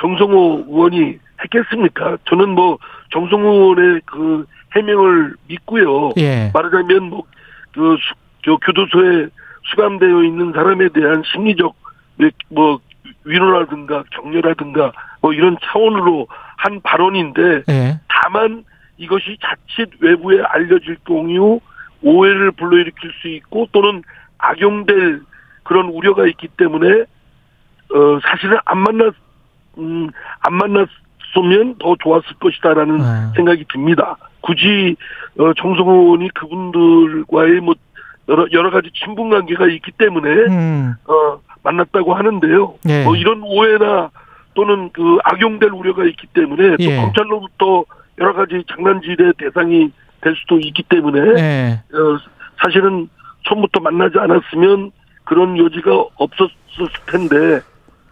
정성호 의원이 했겠습니까? 저는 뭐 정성호 의원의 그 해명을 믿고요. 예. 말하자면 뭐그 저 교도소에 수감되어 있는 사람에 대한 심리적 뭐 위로라든가 격려라든가 뭐 이런 차원으로 한 발언인데 예. 다만 이것이 자칫 외부에 알려질 경우 오해를 불러일으킬 수 있고 또는 악용될 그런 우려가 있기 때문에 어 사실은 안 만났 음 안 만났으면 더 좋았을 것이다라는 아. 생각이 듭니다. 굳이 어 정성호 의원이 그분들과의 뭐 여러 여러 가지 친분 관계가 있기 때문에 음. 어 만났다고 하는데요. 예. 뭐 이런 오해나 또는 그 악용될 우려가 있기 때문에 또 예. 검찰로부터 여러 가지 장난질의 대상이 될 수도 있기 때문에 예. 어, 사실은 처음부터 만나지 않았으면 그런 여지가 없었을 텐데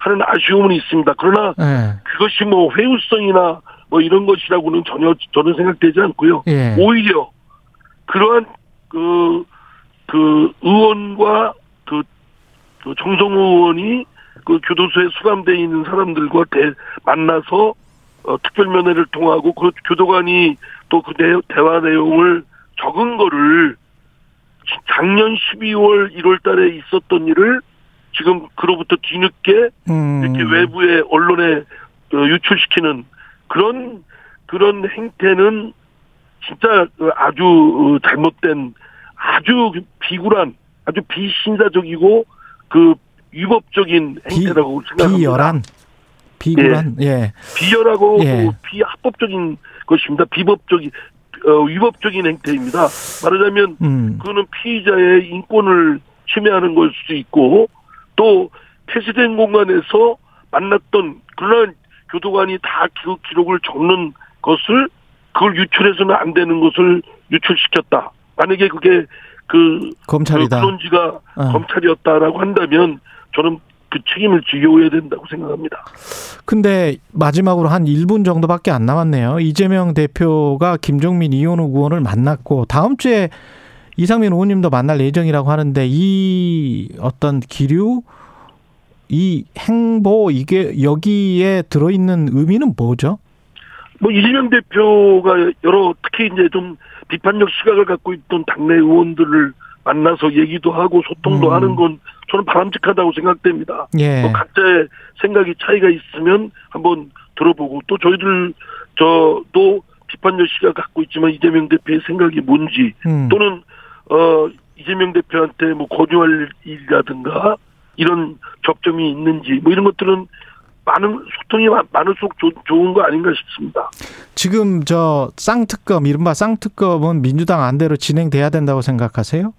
하는 아쉬움은 있습니다. 그러나 예. 그것이 뭐 회유성이나 뭐 이런 것이라고는 전혀 저는 생각되지 않고요. 예. 오히려 그러한 그, 그 의원과 그, 그 정성호 의원이 그 교도소에 수감돼 있는 사람들과 대, 만나서 어, 특별 면회를 통하고 그 교도관이 또 그 대화 내용을 적은 거를 작년 12월 1월 달에 있었던 일을 지금 그로부터 뒤늦게 음. 이렇게 외부의 언론에 어, 유출시키는 그런 그런 행태는 진짜 그 아주 어, 잘못된 아주 비굴한 아주 비신자적이고 그 위법적인 비- 행태라고 생각합니다. 비열한 비굴한 예. 비열하고 예. 또 비합법적인 것입니다. 비법적인 어, 위법적인 행태입니다. 말하자면 음. 그거는 피의자의 인권을 침해하는 걸 수도 있고 또 폐쇄된 공간에서 만났던 그런 교도관이 다그 기록을 적는 것을 그걸 유출해서는 안 되는 것을 유출시켰다. 만약에 그게 그, 검찰이다. 그 근원지가 어. 검찰이었다라고 한다면 저는 그 책임을 지겨워야 된다고 생각합니다. 근데 마지막으로 한 1분 정도밖에 안 남았네요. 이재명 대표가 김종민 이현우 의원을 만났고 다음 주에 이상민 의원님도 만날 예정이라고 하는데 이 어떤 기류 이 행보 이게 여기에 들어있는 의미는 뭐죠? 뭐 이재명 대표가 여러 특히 이제 좀 비판적 시각을 갖고 있던 당내 의원들을 만나서 얘기도 하고 소통도 음. 하는 건 저는 바람직하다고 생각됩니다. 예. 뭐 각자의 생각이 차이가 있으면 한번 들어보고 또 저희들 저도 비판적 시각 갖고 있지만 이재명 대표의 생각이 뭔지 음. 또는 어 이재명 대표한테 뭐 권유할 일이라든가 이런 접점이 있는지 뭐 이런 것들은 많은 소통이 많- 많을수록 좋- 좋은 거 아닌가 싶습니다. 지금 저 쌍특검 이른바 쌍특검은 민주당 안대로 진행돼야 된다고 생각하세요?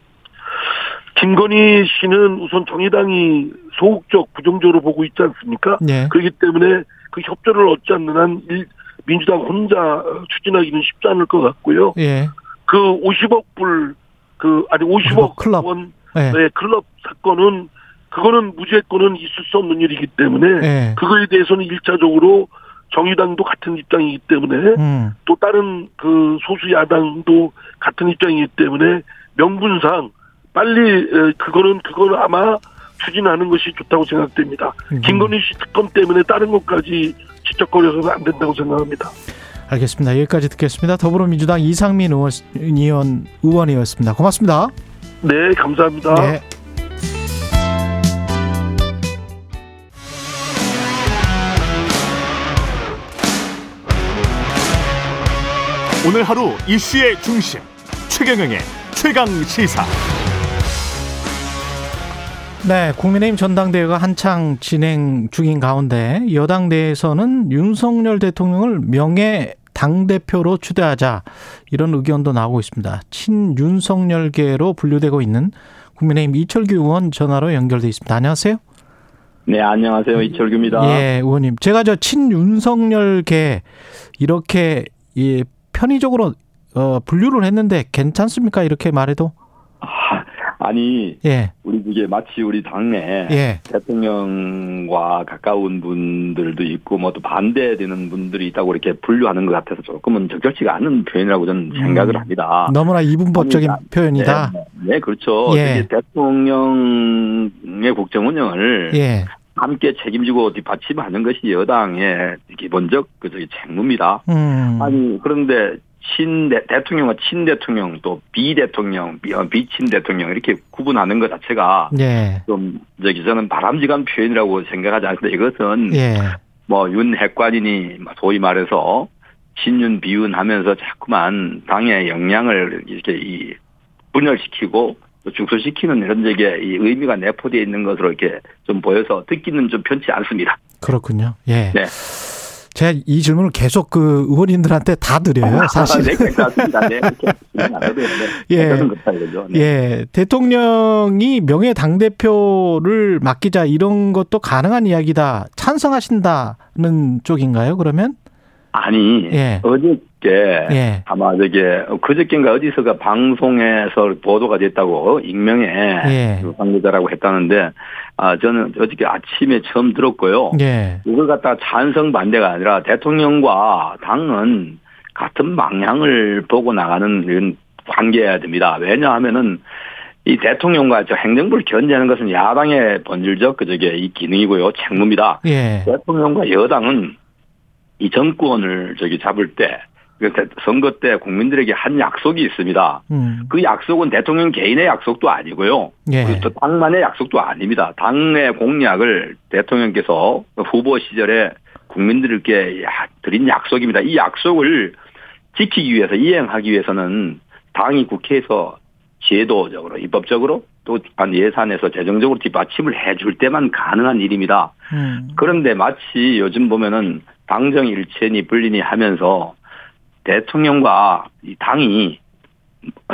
김건희 씨는 우선 정의당이 소극적 부정적으로 보고 있지 않습니까? 예. 그렇기 때문에 그 협조를 얻지 않는 한 일- 민주당 혼자 어, 추진하기는 쉽지 않을 것 같고요. 예. 그 50억 불, 그, 아니 50억 50억 클럽. 원, 예. 네, 클럽 사건은, 그거는 무죄권은 있을 수 없는 일이기 때문에, 예. 그거에 대해서는 일차적으로 정의당도 같은 입장이기 때문에, 음. 또 다른 그 소수 야당도 같은 입장이기 때문에, 명분상 빨리, 에, 그거는, 그거는 아마 추진하는 것이 좋다고 생각됩니다. 음. 김건희 씨 특검 때문에 다른 것까지 지적거려서는 안 된다고 생각합니다. 알겠습니다. 여기까지 듣겠습니다. 더불어민주당 이상민 의원, 의원 의원이었습니다. 고맙습니다. 네, 감사합니다. 네. 오늘 하루 이슈의 중심 최경영의 최강 시사. 네, 국민의힘 전당대회가 한창 진행 중인 가운데 여당 내에서는 윤석열 대통령을 명예 당대표로 추대하자 이런 의견도 나오고 있습니다. 친윤석열계로 분류되고 있는 국민의힘 이철규 의원 전화로 연결돼 있습니다. 안녕하세요. 네, 안녕하세요. 이철규입니다. 예, 의원님. 제가 저 친윤석열계 이렇게 예, 편의적으로 어, 분류를 했는데 괜찮습니까? 이렇게 말해도? 아, 아니, 예, 우리 그게 마치 우리 당내 예. 대통령과 가까운 분들도 있고 뭐 또 반대되는 분들이 있다고 이렇게 분류하는 것 같아서 조금은 적절치가 않은 표현이라고 저는 생각을 합니다. 너무나 이분법적인 아니, 표현이다. 네, 네, 그렇죠. 예. 이게 대통령의 국정 운영을 예, 함께 책임지고 뒷받침하는 것이 여당의 기본적 그 저기 책무입니다. 음, 아니 그런데 친 대, 대통령과 친 대통령 또 비대통령 비, 어, 비친 대통령 이렇게 구분하는 것 자체가 예, 좀 저기 저는 바람직한 표현이라고 생각하지 않습니다. 이것은 예, 뭐 윤핵관이니 소위 말해서 친윤 비윤 하면서 자꾸만 당의 역량을 이렇게 이 분열시키고 또 축소시키는 이런 적에 이 의미가 내포되어 있는 것으로 이렇게 좀 보여서 듣기는 좀 편치 않습니다. 그렇군요. 예. 네. 제가 이 질문을 계속 그 의원님들한테 다 드려요, 사실. 네, 괜찮습니다. 네, 네. 예. 네. 예, 대통령이 명예 당 대표를 맡기자 이런 것도 가능한 이야기다. 찬성하신다는 쪽인가요, 그러면? 아니 예. 어 저께 예. 아마 저게 그저께인가 어디서가 방송에서 보도가 됐다고 익명의 예. 그 관계자라고 했다는데 아 저는 어저께 아침에 처음 들었고요. 예. 이걸 갖다 찬성 반대가 아니라 대통령과 당은 같은 방향을 보고 나가는 이런 관계여야 됩니다. 왜냐하면은 이 대통령과 저 행정부를 견제하는 것은 야당의 본질적 그 저게 이 기능이고요 책무입니다. 예. 대통령과 여당은 이 정권을 저기 잡을 때 선거 때 국민들에게 한 약속이 있습니다. 음. 그 약속은 대통령 개인의 약속도 아니고요. 예. 또 당만의 약속도 아닙니다. 당의 공약을 대통령께서 후보 시절에 국민들께 드린 약속입니다. 이 약속을 지키기 위해서 이행하기 위해서는 당이 국회에서 제도적으로 입법적으로 또한 예산에서 재정적으로 뒷받침을 해줄 때만 가능한 일입니다. 음. 그런데 마치 요즘 보면은 당정일체니 분리니 하면서 대통령과 이 당이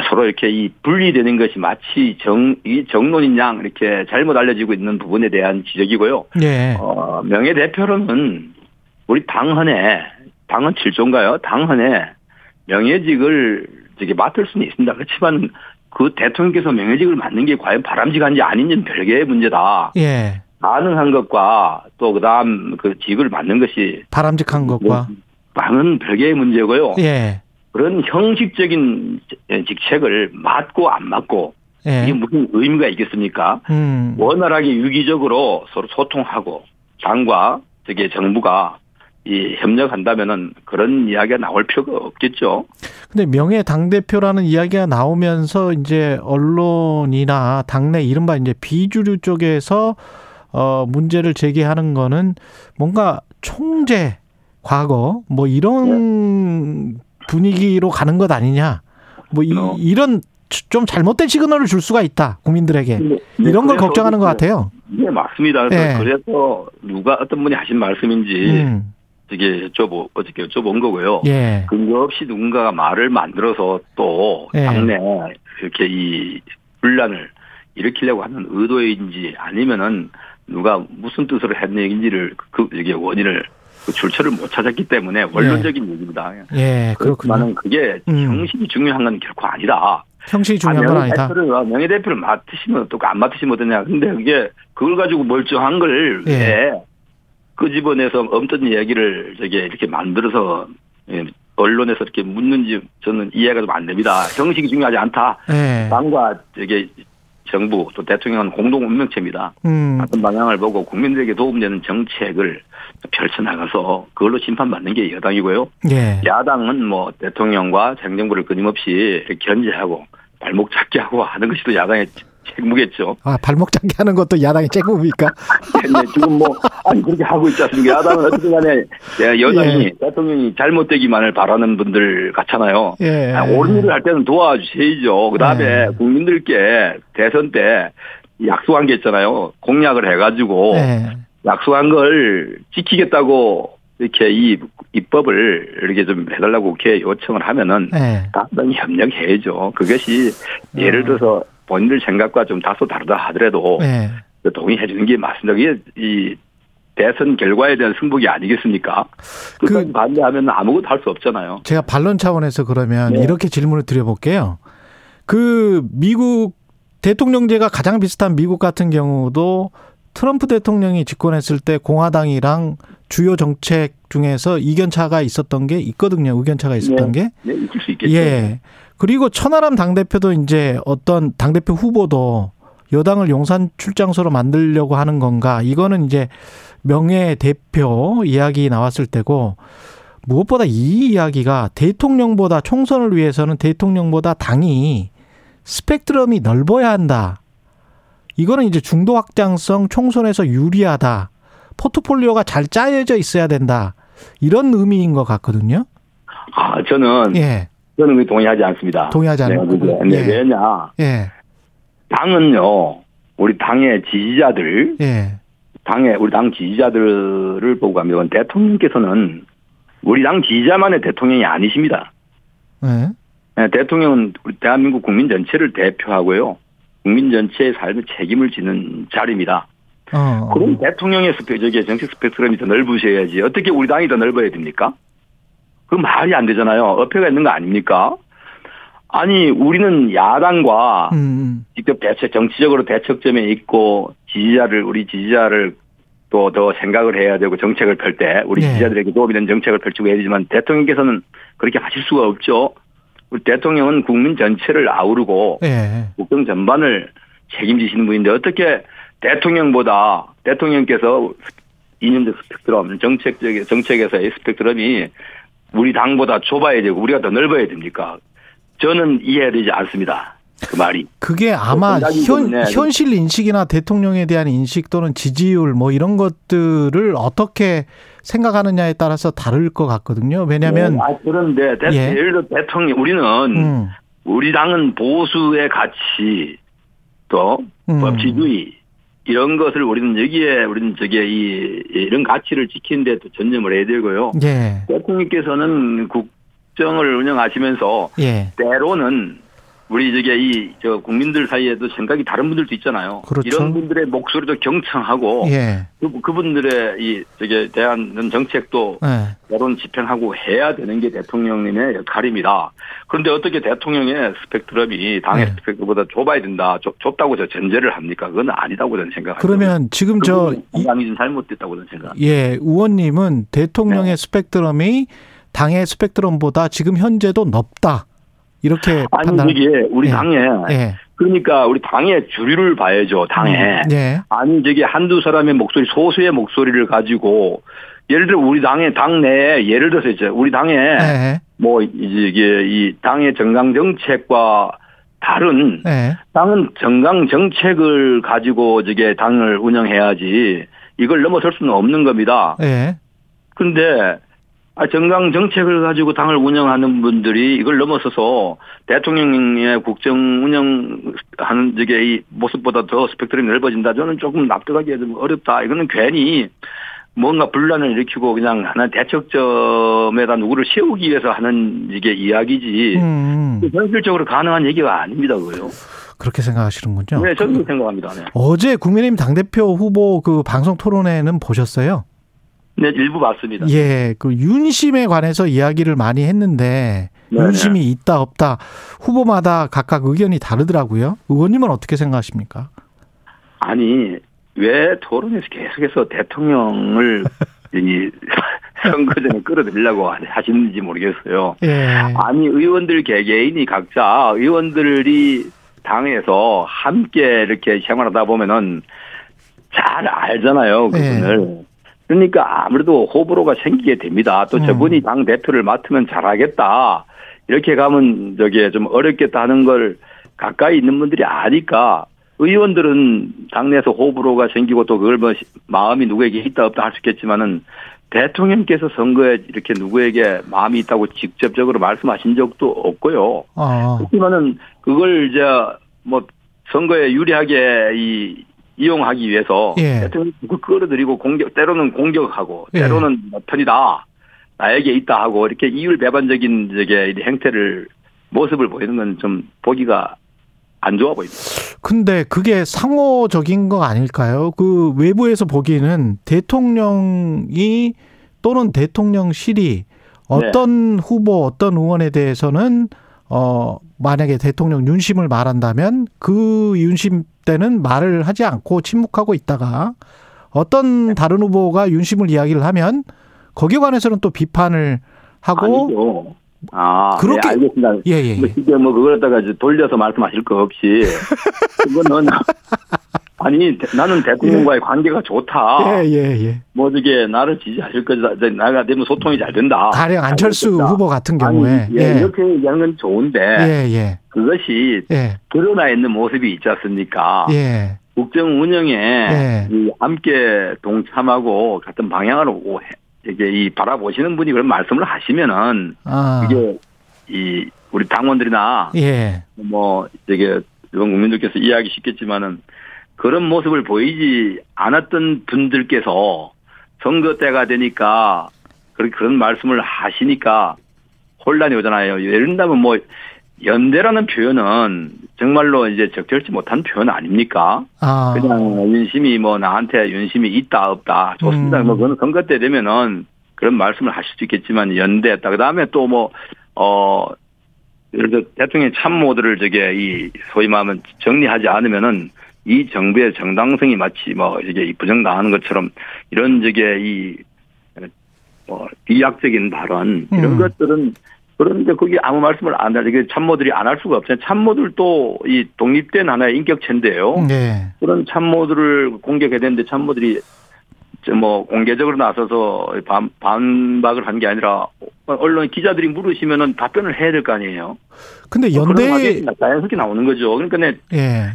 서로 이렇게 이 분리되는 것이 마치 정, 이 정론인 양 이렇게 잘못 알려지고 있는 부분에 대한 지적이고요. 예. 어, 명예대표로는 우리 당헌에, 당헌 7조인가요? 당헌에 명예직을 저기 맡을 수는 있습니다. 그렇지만 그 대통령께서 명예직을 맡는 게 과연 바람직한지 아닌지는 별개의 문제다. 예. 가능한 것과 또 그다음 그 직을 맡는 것이 바람직한 것과. 당은 별개의 문제고요. 예. 그런 형식적인 직책을 맡고 안 이게 예. 무슨 의미가 있겠습니까? 음. 원활하게 유기적으로 서로 소통하고 당과 저게 정부가 이 협력한다면은 그런 이야기가 나올 필요가 없겠죠. 근데 명예 당 대표라는 이야기가 나오면서 이제 언론이나 당내 이른바 이제 비주류 쪽에서 어 문제를 제기하는 거는 뭔가 총재 과거 뭐 이런 분위기로 가는 것 아니냐. 뭐 이, 어. 이런 좀 잘못된 시그널을 줄 수가 있다 국민들에게 네, 이런 걸 걱정하는 것 같아요. 네 맞습니다. 그래서, 예. 그래서 누가 어떤 분이 하신 말씀인지 음, 저게 여쭤보 어저께 여쭤본 거고요. 예, 근거 없이 누군가가 말을 만들어서 또 예. 당내 이렇게 이 분란을 일으키려고 하는 의도인지 아니면은 누가 무슨 뜻으로 했는 얘기인지를 그 이게 원인을 그 출처를 못 찾았기 때문에 원론적인 얘기입니다. 예, 그렇군요. 그렇지만은 그게 음. 형식이 중요한 건 결코 아니다. 형식이 중요한 건 아니다. 명예대표를 명예대표를 맡으시면 또 안 맡으시면 어떠냐. 근데 그게 그걸 가지고 멀쩡한 걸 예. 왜 끄집어내서 없던 얘기를 저게 이렇게 만들어서 예, 언론에서 이렇게 묻는지 저는 이해가 좀 안 됩니다. 형식이 중요하지 않다. 예, 당과 저게 정부 또 대통령은 공동 운명체입니다. 음, 같은 방향을 보고 국민들에게 도움되는 정책을 펼쳐 나가서 그걸로 심판받는 게 여당이고요. 예, 야당은 뭐 대통령과 행정부를 끊임없이 견제하고 발목 잡게 하고 하는 것이 또 야당의 책무겠죠. 아 발목 잡게 하는 것도 야당의 책무입니까? 근데 지금 뭐 아니 그렇게 하고 있지 않습니까? 야당은 어쨌든 간에 예, 여당이 예. 대통령이 잘못되기만을 바라는 분들 같잖아요. 예, 아, 옳은 일을 할 때는 도와주셔야죠. 그 다음에 예. 국민들께 대선 때 약속한 게 있잖아요. 공약을 해가지고 예, 약속한 걸 지키겠다고 이렇게 이 입법을 이렇게 좀 해달라고 국회에 요청을 하면은 예. 당당히 협력해야죠. 그것이 예를 들어서 본인들 생각과 좀 다소 다르다 하더라도 예. 동의해 주는 게 맞습니다. 그게 이 대선 결과에 대한 승복이 아니겠습니까? 그- 반대하면 아무것도 할 수 없잖아요. 제가 반론 차원에서 그러면 네. 이렇게 질문을 드려볼게요. 그 미국 대통령제가 가장 비슷한 미국 같은 경우도 트럼프 대통령이 집권했을 때 공화당이랑 주요 정책 중에서 이견 차가 있었던 게 있거든요. 의견 차가 있었던 게. 네, 있을 수 있겠죠. 예. 그리고 천하람 당대표도 이제 어떤 당대표 후보도 여당을 용산 출장소로 만들려고 하는 건가. 이거는 이제 명예 대표 이야기 나왔을 때고 무엇보다 이 이야기가 대통령보다 총선을 위해서는 대통령보다 당이 스펙트럼이 넓어야 한다. 이거는 이제 중도 확장성 총선에서 유리하다. 포트폴리오가 잘 짜여져 있어야 된다. 이런 의미인 것 같거든요. 아, 저는 예. 저는 그 동의하지 않습니다. 동의하지 네, 않고. 네, 네, 예. 왜냐 예. 당은요 우리 당의 지지자들 예. 당의 우리 당 지지자들을 보고 가면 대통령께서는 우리 당 지지자만의 대통령이 아니십니다. 예. 네, 대통령은 우리 대한민국 국민 전체를 대표하고요. 국민 전체의 삶의 책임을 지는 자리입니다. 어. 그럼 대통령의 스펙, 저기 정책 스펙트럼이 더 넓으셔야지. 어떻게 우리 당이 더 넓어야 됩니까? 그 말이 안 되잖아요. 어폐가 있는 거 아닙니까? 아니, 우리는 야당과 음, 음. 직접 대책, 정치적으로 대척점에 있고 지지자를, 우리 지지자를 또 더 생각을 해야 되고 정책을 펼 때 우리 네. 지지자들에게 도움이 되는 정책을 펼치고 해야 되지만 대통령께서는 그렇게 하실 수가 없죠. 우리 대통령은 국민 전체를 아우르고 예. 국정 전반을 책임지시는 분인데 어떻게 대통령보다 대통령께서 이념적 스펙트럼, 정책적 정책에서의 스펙트럼이 우리 당보다 좁아야 되고 우리가 더 넓어야 됩니까? 저는 이해되지 않습니다. 그 말이. 그게 아마 생각이 현, 현실 인식이나 대통령에 대한 인식 또는 지지율 뭐 이런 것들을 어떻게 생각하느냐에 따라서 다를 것 같거든요. 왜냐하면 네, 아, 그런데 대, 예. 예를 들어 대통령 우리는 음, 우리 당은 보수의 가치 또 음. 법치주의 이런 것을 우리는 여기에 우리는 저게 이 이런 가치를 지키는 데 또 전념을 해야 되고요. 예. 대통령께서는 국정을 운영하시면서 예. 때로는 우리 저게 이 저 국민들 사이에도 생각이 다른 분들도 있잖아요. 그렇죠. 이런 분들의 목소리도 경청하고 예. 그, 그분들의 이 저게 대한 정책도 예. 여론 집행하고 해야 되는 게 대통령님의 역할입니다. 그런데 어떻게 대통령의 스펙트럼이 당의 네. 스펙트럼보다 좁아야 된다, 좁, 좁다고 저 전제를 합니까? 그건 아니다고 저는 생각합니다. 그러면 지금 저 이- 당이 좀 잘못됐다고 저는 생각합니다. 예, 의원님은 대통령의 네. 스펙트럼이 당의 스펙트럼보다 지금 현재도 높다. 이렇게 아니 판단. 이게 우리 예. 당에 예. 그러니까 우리 당의 주류를 봐야죠. 당에 예. 아니 저기 한두 사람의 목소리 소수의 목소리를 가지고 예를 들어 우리 당의 당내에 예를 들어서 이제 우리 당에 예. 뭐 이게 이 당의 정강 정책과 다른 예. 당은 정강 정책을 가지고 저게 당을 운영해야지 이걸 넘어설 수는 없는 겁니다. 예. 그런데 아, 정강 정책을 가지고 당을 운영하는 분들이 이걸 넘어서서 대통령의 국정 운영하는 저게 이 모습보다 더 스펙트럼이 넓어진다. 저는 조금 납득하기가 좀 어렵다. 이거는 괜히 뭔가 분란을 일으키고 그냥 하나 대척점에다 누구를 세우기 위해서 하는 이게 이야기지. 음, 현실적으로 가능한 얘기가 아닙니다, 그거요. 그렇게 생각하시는군요. 네, 저는 그렇게 생각합니다. 네. 어제 국민의힘 당대표 후보 그 방송 토론회는 보셨어요? 네, 일부 봤습니다. 예, 그 윤심에 관해서 이야기를 많이 했는데 네네. 윤심이 있다 없다 후보마다 각각 의견이 다르더라고요. 의원님은 어떻게 생각하십니까? 아니 왜 토론에서 계속해서 대통령을 이 선거 전에 끌어들이려고 하시는지 모르겠어요. 예, 아니 의원들 개개인이 각자 의원들이 당에서 함께 이렇게 생활하다 보면은 잘 알잖아요 그분을. 그러니까 아무래도 호불호가 생기게 됩니다. 또 음. 저분이 당 대표를 맡으면 잘하겠다. 이렇게 가면 저게 좀 어렵겠다 하는 걸 가까이 있는 분들이 아니까 의원들은 당내에서 호불호가 생기고 또 그걸 뭐 시- 마음이 누구에게 있다 없다 할 수 있겠지만은 대통령께서 선거에 이렇게 누구에게 마음이 있다고 직접적으로 말씀하신 적도 없고요. 어, 그렇지만은 그걸 이제 뭐 선거에 유리하게 이 이용하기 위해서 예. 대통령 그 끌어들이고 공격 때로는 공격하고 예. 때로는 뭐 편이다 나에게 있다 하고 이렇게 이율 배반적인 저게 이 행태를 모습을 보이는 건 좀 보기가 안 좋아 보입니다. 근데 그게 상호적인 거 아닐까요? 그 외부에서 보기에는 대통령이 또는 대통령실이 어떤 후보, 어떤 의원에 대해서는 어 만약에 대통령 윤심을 말한다면 그 윤심 때는 말을 하지 않고 침묵하고 있다가 어떤 다른 후보가 윤심을 이야기를 하면 거기에 관해서는 또 비판을 하고 아니죠. 아, 그렇게- 네, 알겠습니다. 예, 예, 뭐 예. 이게 뭐 그걸 갖다가 돌려서 말씀하실 거 없이 그거는 아니 대- 나는 대통령과의 관계가 좋다. 예, 예, 예. 뭐 저게 나를 지지하실 거다. 나가 되면 소통이 잘 된다. 가령 안철수 알겠다. 후보 같은 아니, 경우에 예, 예. 이렇게 얘기하는 건 좋은데 예, 예. 그것이 예. 드러나 있는 모습이 있지 않습니까? 예. 국정 운영에 예. 이 함께 동참하고 같은 방향으로 오- 이게 이 바라보시는 분이 그런 말씀을 하시면은 아. 이게 이 우리 당원들이나 예. 뭐 저게 이번 국민들께서 이해하기 쉽겠지만은 그런 모습을 보이지 않았던 분들께서 선거 때가 되니까 그런 그런 말씀을 하시니까 혼란이 오잖아요. 예를 들면 뭐 연대라는 표현은 정말로 이제 적절치 못한 표현 아닙니까? 아. 그냥 윤심이 뭐 나한테 윤심이 있다 없다 좋습니다. 음. 뭐 그건 선거 때 되면은 그런 말씀을 하실 수 있겠지만 연대했다. 그 다음에 또 뭐 어. 예를 들어 대통령 참모들을 저게 이 소위 말하면 정리하지 않으면은 이 정부의 정당성이 마치 뭐 이게 부정당하는 것처럼 이런 저게 이뭐 비약적인 발언 이런 음. 것들은 그런데 거기 아무 말씀을 안 하게 참모들이 안 할 수가 없잖아요. 참모들도 이 독립된 하나의 인격체인데요. 네. 그런 참모들을 공격해야 되는데 참모들이 저뭐 공개적으로 나서서 반, 반박을 한 게 아니라 언론 기자들이 물으시면은 답변을 해야 될 거 아니에요. 근데 뭐 연대 자연스럽게 나오는 거죠. 그러니까 내 예.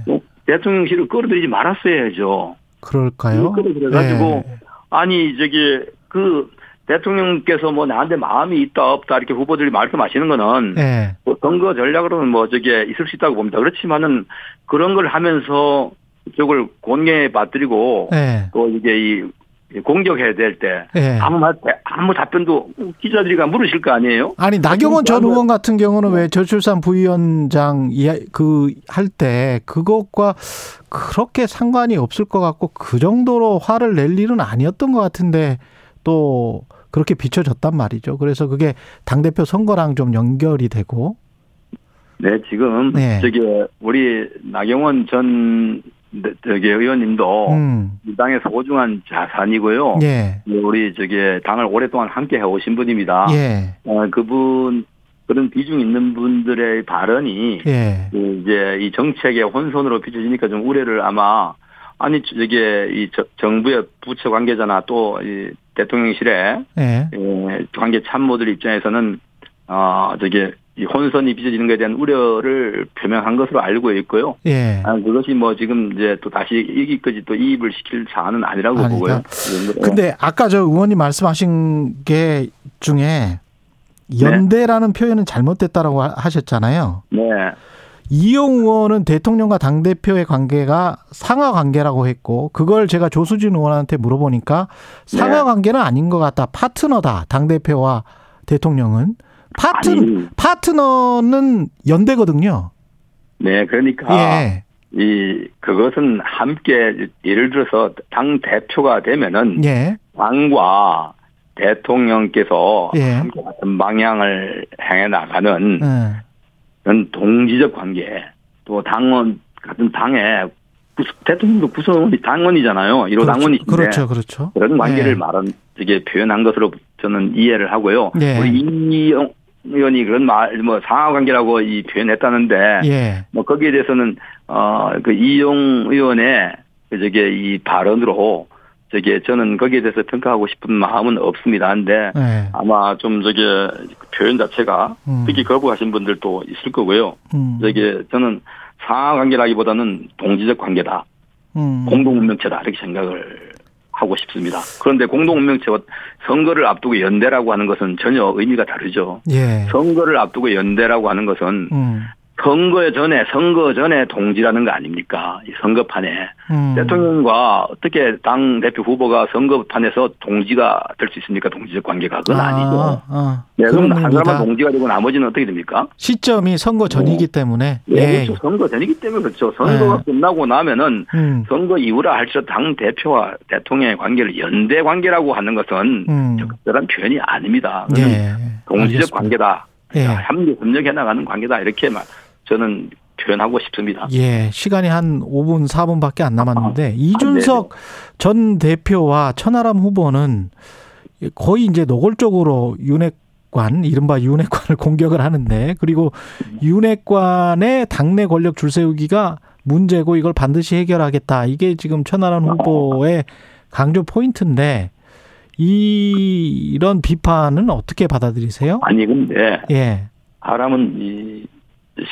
대통령실을 끌어들이지 말았어야죠. 그럴까요? 그래 그래가지고 예. 아니 저기 그 대통령께서 뭐 나한테 마음이 있다 없다 이렇게 후보들이 말씀하시는 거는 예. 뭐 선거 전략으로는 뭐 저게 있을 수 있다고 봅니다. 그렇지만은 그런 걸 하면서 그쪽을 공개에 빠뜨리고 예. 또 이게 이 공격해야 될때 예. 아무 말 아무 답변도 기자들이 가 물으실 거 아니에요? 아니 나경원 전 그러면- 의원 같은 경우는 왜 저출산 부위원장 그 할 때 그것과 그렇게 상관이 없을 것 같고 그 정도로 화를 낼 일은 아니었던 것 같은데 또 그렇게 비춰졌단 말이죠. 그래서 그게 당 대표 선거랑 좀 연결이 되고 네 지금 네. 저기 우리 나경원 전 네, 저기 의원님도 음. 이 당의 소중한 자산이고요. 예. 우리 저기 당을 오랫동안 함께 해오신 분입니다. 예. 어, 그분 그런 비중 있는 분들의 발언이 예. 그 이제 이 정책의 혼선으로 비춰지니까 좀 우려를 아마 아니 저게 이 저- 정부의 부처 관계자나 또 이 대통령실의 예. 예, 관계 참모들 입장에서는 어 저게 이 혼선이 빚어지는 것에 대한 우려를 표명한 것으로 알고 있고요. 예. 아, 그것이 뭐 지금 이제 또 다시 여기까지 또 이입을 시킬 사안은 아니라고 아니다. 보고요. 근데 아까 저 의원님 말씀하신 게 중에 연대라는 표현은 잘못됐다라고 하- 하셨잖아요. 네. 이용 의원은 대통령과 당 대표의 관계가 상하 관계라고 했고 그걸 제가 조수진 의원한테 물어보니까 상하 네. 관계는 아닌 것 같다. 파트너다. 당 대표와 대통령은 파트 아니. 파트너는 연대거든요. 네, 그러니까 예. 이 그것은 함께 예를 들어서 당 대표가 되면은 예. 당과 대통령께서 예. 함께 같은 방향을 향해 나가는 예. 그런 동지적 관계 또 당원 같은 당의 구- 대통령도 구성원이 당원이잖아요. 1호 당원이신데 그렇죠. 그렇죠. 그런 관계를 예. 말한 저게 표현한 것으로 저는 이해를 하고요. 예. 우리 이영 의원이 그런 말 뭐 상하 관계라고 이 표현했다는데 예. 뭐 거기에 대해서는 어 그 이용 의원의 그 저게 이 발언으로 저게 저는 거기에 대해서 평가하고 싶은 마음은 없습니다. 한데 예. 아마 좀 저게 표현 자체가 음. 특히 거부하신 분들도 있을 거고요. 음. 저게 저는 상하 관계라기보다는 동지적 관계다, 음. 공동 운명체다 이렇게 생각을 하고 싶습니다. 그런데 공동 운명체와 선거를 앞두고 연대라고 하는 것은 전혀 의미가 다르죠. 예. 선거를 앞두고 연대라고 하는 것은 음. 선거 전에 선거 전에 동지라는 거 아닙니까? 이 선거판에 음. 대통령과 어떻게 당 대표 후보가 선거판에서 동지가 될 수 있습니까? 동지적 관계가 그건 아, 니죠 아, 네, 그럼 한 의미다. 동지가 되고 나머지는 어떻게 됩니까? 시점이 선거 전이기 때문에 예, 예. 그렇죠. 선거 전이기 때문에 그렇죠. 선거가 네. 끝나고 나면은 음. 선거 이후라 할지라도 당 대표와 대통령의 관계를 연대 관계라고 하는 것은 음. 적절한 표현이 아닙니다. 예. 동지적 알겠습니다. 관계다. 예. 협력 협력해 나가는 관계다. 이렇게 말 저는 표현하고 싶습니다. 예, 시간이 한 5분, 4분밖에 안 남았는데 아, 이준석 전 대표와 천하람 후보는 거의 이제 노골적으로 윤핵관, 이른바 윤핵관을 공격을 하는데 그리고 윤핵관의 당내 권력 줄세우기가 문제고 이걸 반드시 해결하겠다. 이게 지금 천하람 후보의 강조 포인트인데 이 이런 비판은 어떻게 받아들이세요? 아니 근데 예, 사람은 이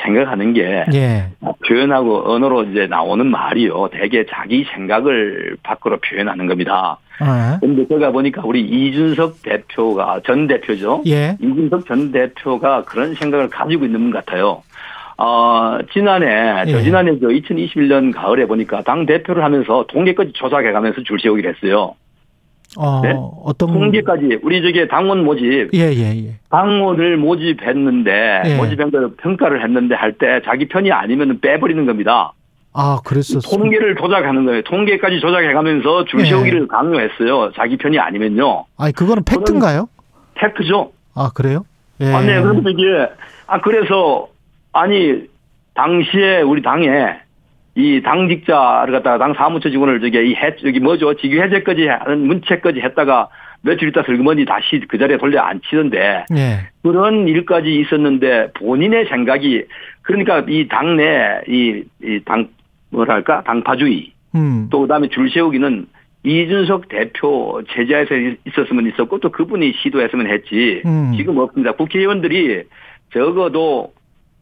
생각하는 게 예, 표현하고 언어로 이제 나오는 말이요. 대개 자기 생각을 밖으로 표현하는 겁니다. 아, 근데 제가 보니까 우리 이준석 대표가 전 대표죠. 예, 이준석 전 대표가 그런 생각을 가지고 있는 것 같아요. 어, 지난해, 저 예. 지난해 저 2021년 가을에 보니까 당 대표를 하면서 통계까지 조사해 가면서 줄 세우기를 했어요. 어, 네? 어떤 통계까지 우리 저기 당원 모집, 예, 예, 예. 당원을 모집했는데 예. 모집한 걸 평가를 했는데 할 때 자기 편이 아니면 빼버리는 겁니다. 아, 그랬었어. 통계를 조작하는 거예요. 통계까지 조작해 가면서 줄 예. 세우기를 강요했어요. 자기 편이 아니면요. 아니, 그거는 팩트인가요? 팩트죠. 아, 그래요? 예. 아니, 그러면서 이게, 아, 그래서, 아니, 당시에 우리 당에 이 당직자를 갖다가 당 사무처 직원을 저기 이 해, 저기 뭐죠? 직위 해제까지 하는 문체까지 했다가 며칠 있다 슬그머니 다시 그 자리에 돌려 앉히던데 예. 그런 일까지 있었는데 본인의 생각이 그러니까 이 당내 이, 이 당, 뭐랄까? 당파주의 음. 또 그다음에 줄 세우기는 이준석 대표 제자에서 있었으면 있었고 또 그분이 시도했으면 했지 음. 지금 없습니다. 국회의원들이 적어도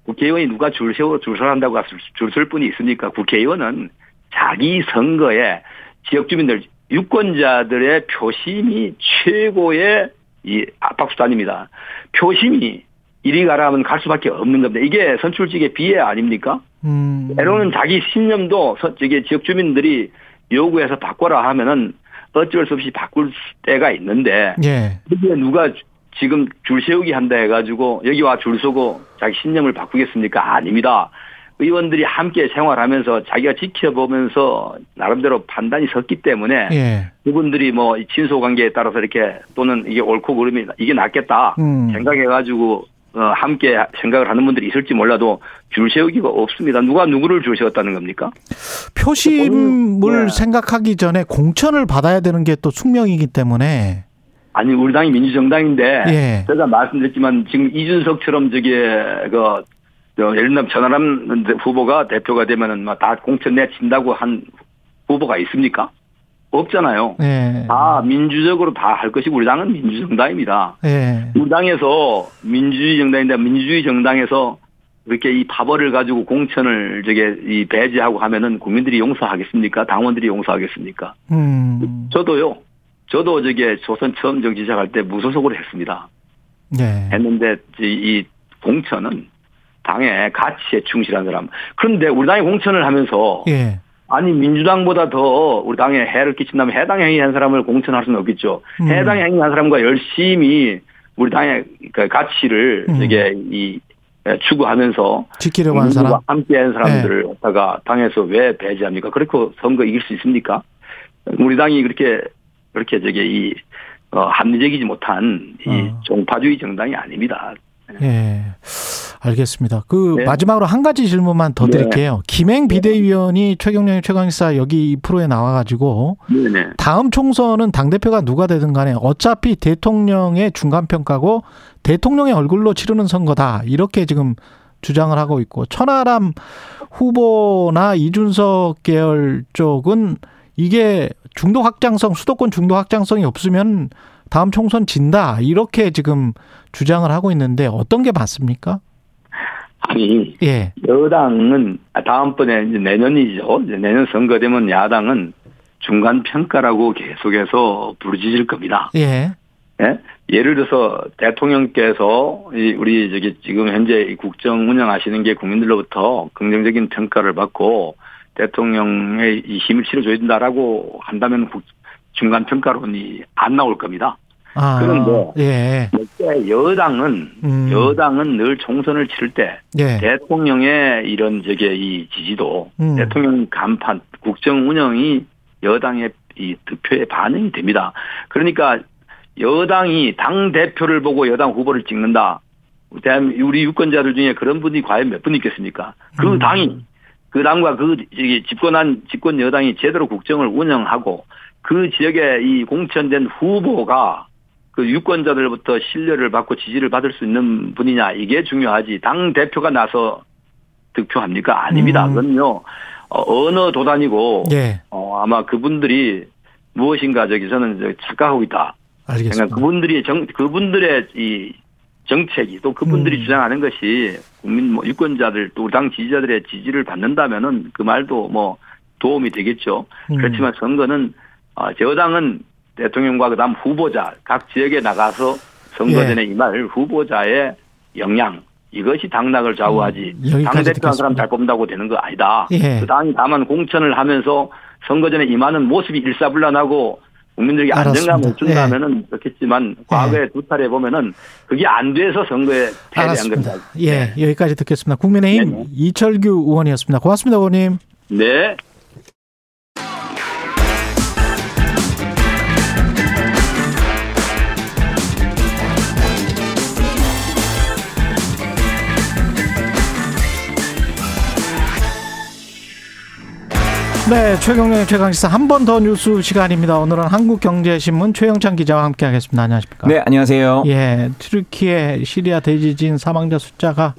국회의원이 누가 줄 세워 줄 서한다고 줄설 분이 있습니까? 국회의원은 자기 선거에 지역 주민들 유권자들의 표심이 최고의 이 압박 수단입니다. 표심이 이리 가라 하면 갈 수밖에 없는 겁니다. 이게 선출직의 비애 아닙니까? 음. 때로는 자기 신념도 서- 저기 지역 주민들이 요구해서 바꿔라 하면은 어쩔 수 없이 바꿀 때가 있는데 예. 누가 주- 지금 줄 세우기 한다 해가지고 여기 와 줄 서고 자기 신념을 바꾸겠습니까? 아닙니다. 의원들이 함께 생활하면서 자기가 지켜보면서 나름대로 판단이 섰기 때문에 예. 그분들이 뭐 친소 관계에 따라서 이렇게 또는 이게 옳고 그름이 이게 낫겠다 음. 생각해가지고 어, 함께 생각을 하는 분들이 있을지 몰라도 줄 세우기가 없습니다. 누가 누구를 줄 세웠다는 겁니까? 표심을 네. 생각하기 전에 공천을 받아야 되는 게 또 숙명이기 때문에 아니 우리 당이 민주정당인데 예. 제가 말씀드렸지만 지금 이준석처럼 저기 그 저, 예를 들면 전화람 후보가 대표가 되면은 막 다 공천 내친다고 한 후보가 있습니까? 없잖아요. 예. 다 민주적으로 다 할 것이고 우리 당은 민주정당입니다. 예. 우리 당에서 민주주의 정당인데 민주주의 정당에서 이렇게 이 파벌을 가지고 공천을 저게 이 배제하고 하면은 국민들이 용서하겠습니까? 당원들이 용서하겠습니까? 음. 저도요. 저도 저게 조선 처음 정치 시작할 때 무소속으로 했습니다. 예. 했는데 이- 이 공천은 당의 가치에 충실한 사람. 그런데 우리 당이 공천을 하면서 예. 아니 민주당보다 더 우리 당에 해를 끼친다면 해당 행위한 사람을 공천할 수는 없겠죠. 음. 해당 행위한 사람과 열심히 우리 당의 그 가치를 음. 이게 이 추구하면서 지키려고 하는 사람. 네. 함께한 사람들을 갖다가 당에서 왜 배제합니까? 그렇게 선거 이길 수 있습니까? 우리 당이 그렇게 그렇게 저게 이 어, 합리적이지 못한 이 어. 종파주의 정당이 아닙니다. 예. 알겠습니다. 그 네. 마지막으로 한 가지 질문만 더 네. 드릴게요. 김행 비대위원이 최경영의 최강시사 여기 이 프로에 나와가지고 네네. 다음 총선은 당 대표가 누가 되든 간에 어차피 대통령의 중간 평가고 대통령의 얼굴로 치르는 선거다 이렇게 지금 주장을 하고 있고 천하람 후보나 이준석 계열 쪽은 이게 중도 확장성 수도권 중도 확장성이 없으면 다음 총선 진다 이렇게 지금 주장을 하고 있는데 어떤 게 맞습니까? 아니 예, 여당은 다음번에 이제 내년이죠. 이제 내년 선거 되면 야당은 중간 평가라고 계속해서 부르짖을 겁니다. 예, 예? 예를 들어서 대통령께서 이 우리 저기 지금 현재 이 국정 운영하시는 게 국민들로부터 긍정적인 평가를 받고 대통령의 이 힘을 실어줘야 된다라고 한다면 국- 중간 평가론이 안 나올 겁니다. 아, 그런데 예. 역대 여당은 음. 여당은 늘 총선을 치를 때 예. 대통령의 이런 저게 이 지지도 음. 대통령 간판 국정 운영이 여당의 이 득표에 반영이 됩니다. 그러니까 여당이 당 대표를 보고 여당 후보를 찍는다. 우리 유권자들 중에 그런 분이 과연 몇 분 있겠습니까? 그 음. 당이 그 당과 그 집권한 집권 여당이 제대로 국정을 운영하고 그 지역에 이 공천된 후보가 그 유권자들부터 신뢰를 받고 지지를 받을 수 있는 분이냐 이게 중요하지 당 대표가 나서 득표합니까 아닙니다 음. 그건요 어, 어느 도단이고 예. 어, 아마 그분들이 무엇인가 저기 저는 저 착각하고 있다 알겠습니다. 그러니까 그분들이 정 그분들의 이 정책이 또 그분들이 음. 주장하는 것이 국민 뭐 유권자들 또 당 지지자들의 지지를 받는다면은 그 말도 뭐 도움이 되겠죠. 음. 그렇지만 선거는 어, 여당은 대통령과 그다음 후보자 각 지역에 나가서 선거 예. 전에 임할 후보자의 역량 이것이 당락을 좌우하지 음, 당 대표한 듣겠습니다. 사람 잘 뽑는다고 되는 거 아니다. 예. 그 당이 다만 공천을 하면서 선거 전에 임하는 모습이 일사불란하고 알았습니다. 안정감을 준다면은 좋겠지만 과거에 두 차례 보면은 그게 안 돼서 선거에 패배한. 겁니다. 예, 여기까지 듣겠습니다. 국민의힘 네네. 이철규 의원이었습니다. 고맙습니다, 의원님. 네. 네, 최경영의 최강시사 한 번 더 뉴스 시간입니다. 오늘은 한국경제신문 최영찬 기자와 함께하겠습니다. 안녕하십니까? 네, 안녕하세요. 예, 튀르키예 시리아 대지진 사망자 숫자가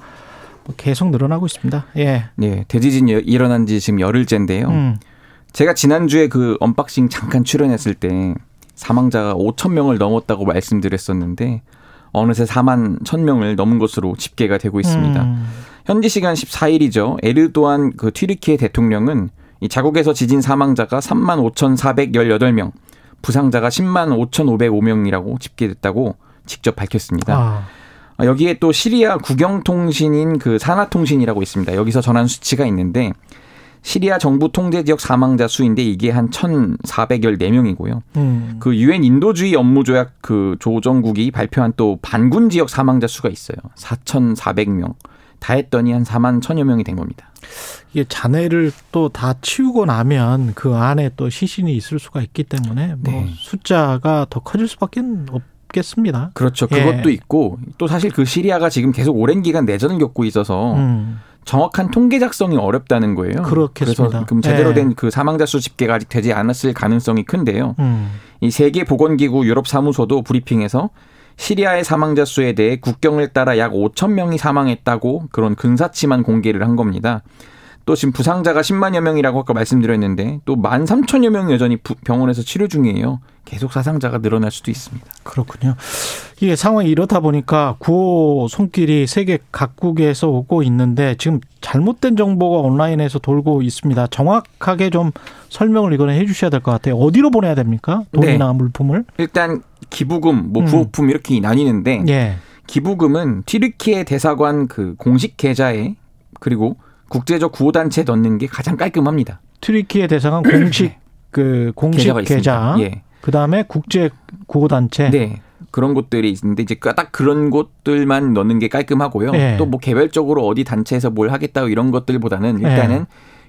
뭐 계속 늘어나고 있습니다. 예, 네, 대지진이 일어난 지 지금 열흘째인데요. 음, 제가 지난주에 그 unboxing 잠깐 출연했을 때 사망자가 5천 명을 넘었다고 말씀드렸었는데 어느새 4만 1천 명을 넘은 것으로 집계가 되고 있습니다. 음, 현지 시간 14일이죠. 에르도안 그 튀르키예 대통령은 이 자국에서 지진 사망자가 3만 5,418명, 부상자가 10만 5,505명이라고 집계됐다고 직접 밝혔습니다. 아, 아, 여기에 또 시리아 국영통신인 그 사나통신이라고 있습니다. 여기서 전한 수치가 있는데 시리아 정부 통제 지역 사망자 수인데 이게 한 1,414명이고요. 음, 그 유엔 인도주의 업무 조약 그 조정국이 발표한 또 반군 지역 사망자 수가 있어요. 4,400명. 다 했더니 한 4만 1천여 명이 된 겁니다. 이게 잔해를 또 다 치우고 나면 그 안에 또 시신이 있을 수가 있기 때문에 뭐 네. 숫자가 더 커질 수밖에 없겠습니다. 그렇죠. 예. 그것도 있고 또 사실 그 시리아가 지금 계속 오랜 기간 내전을 겪고 있어서 음, 정확한 통계 작성이 어렵다는 거예요. 그렇겠습니다. 그래서 그럼 제대로 예. 된그 사망자 수 집계가 아직 되지 않았을 가능성이 큰데요. 음, 이 세계 보건기구 유럽 사무소도 브리핑에서 시리아의 사망자 수에 대해 국경을 따라 약 5천 명이 사망했다고 그런 근사치만 공개를 한 겁니다. 또 지금 부상자가 10만여 명이라고 아까 말씀드렸는데 또 1만 3천여 명이 여전히 부- 병원에서 치료 중이에요. 계속 사상자가 늘어날 수도 있습니다. 그렇군요. 이게 상황이 이렇다 보니까 구호 손길이 세계 각국에서 오고 있는데 지금 잘못된 정보가 온라인에서 돌고 있습니다. 정확하게 좀 설명을 이거는 해주셔야 될 것 같아요. 어디로 보내야 됩니까? 돈이나 물품을? 일단 기부금, 뭐 음. 구호품 이렇게 나뉘는데 예. 기부금은 튀르키예 대사관 그 공식 계좌에 그리고 국제적 구호단체에 넣는 게 가장 깔끔합니다. 튀르키예 대상은 공식 그 공식 계좌. 예. 그다음에 국제 구호단체. 네. 그런 곳들이 있는데 이제 딱 그런 곳들만 넣는 게 깔끔하고요. 예. 또뭐 개별적으로 어디 단체에서 뭘 하겠다고 이런 것들보다는 예. 일단은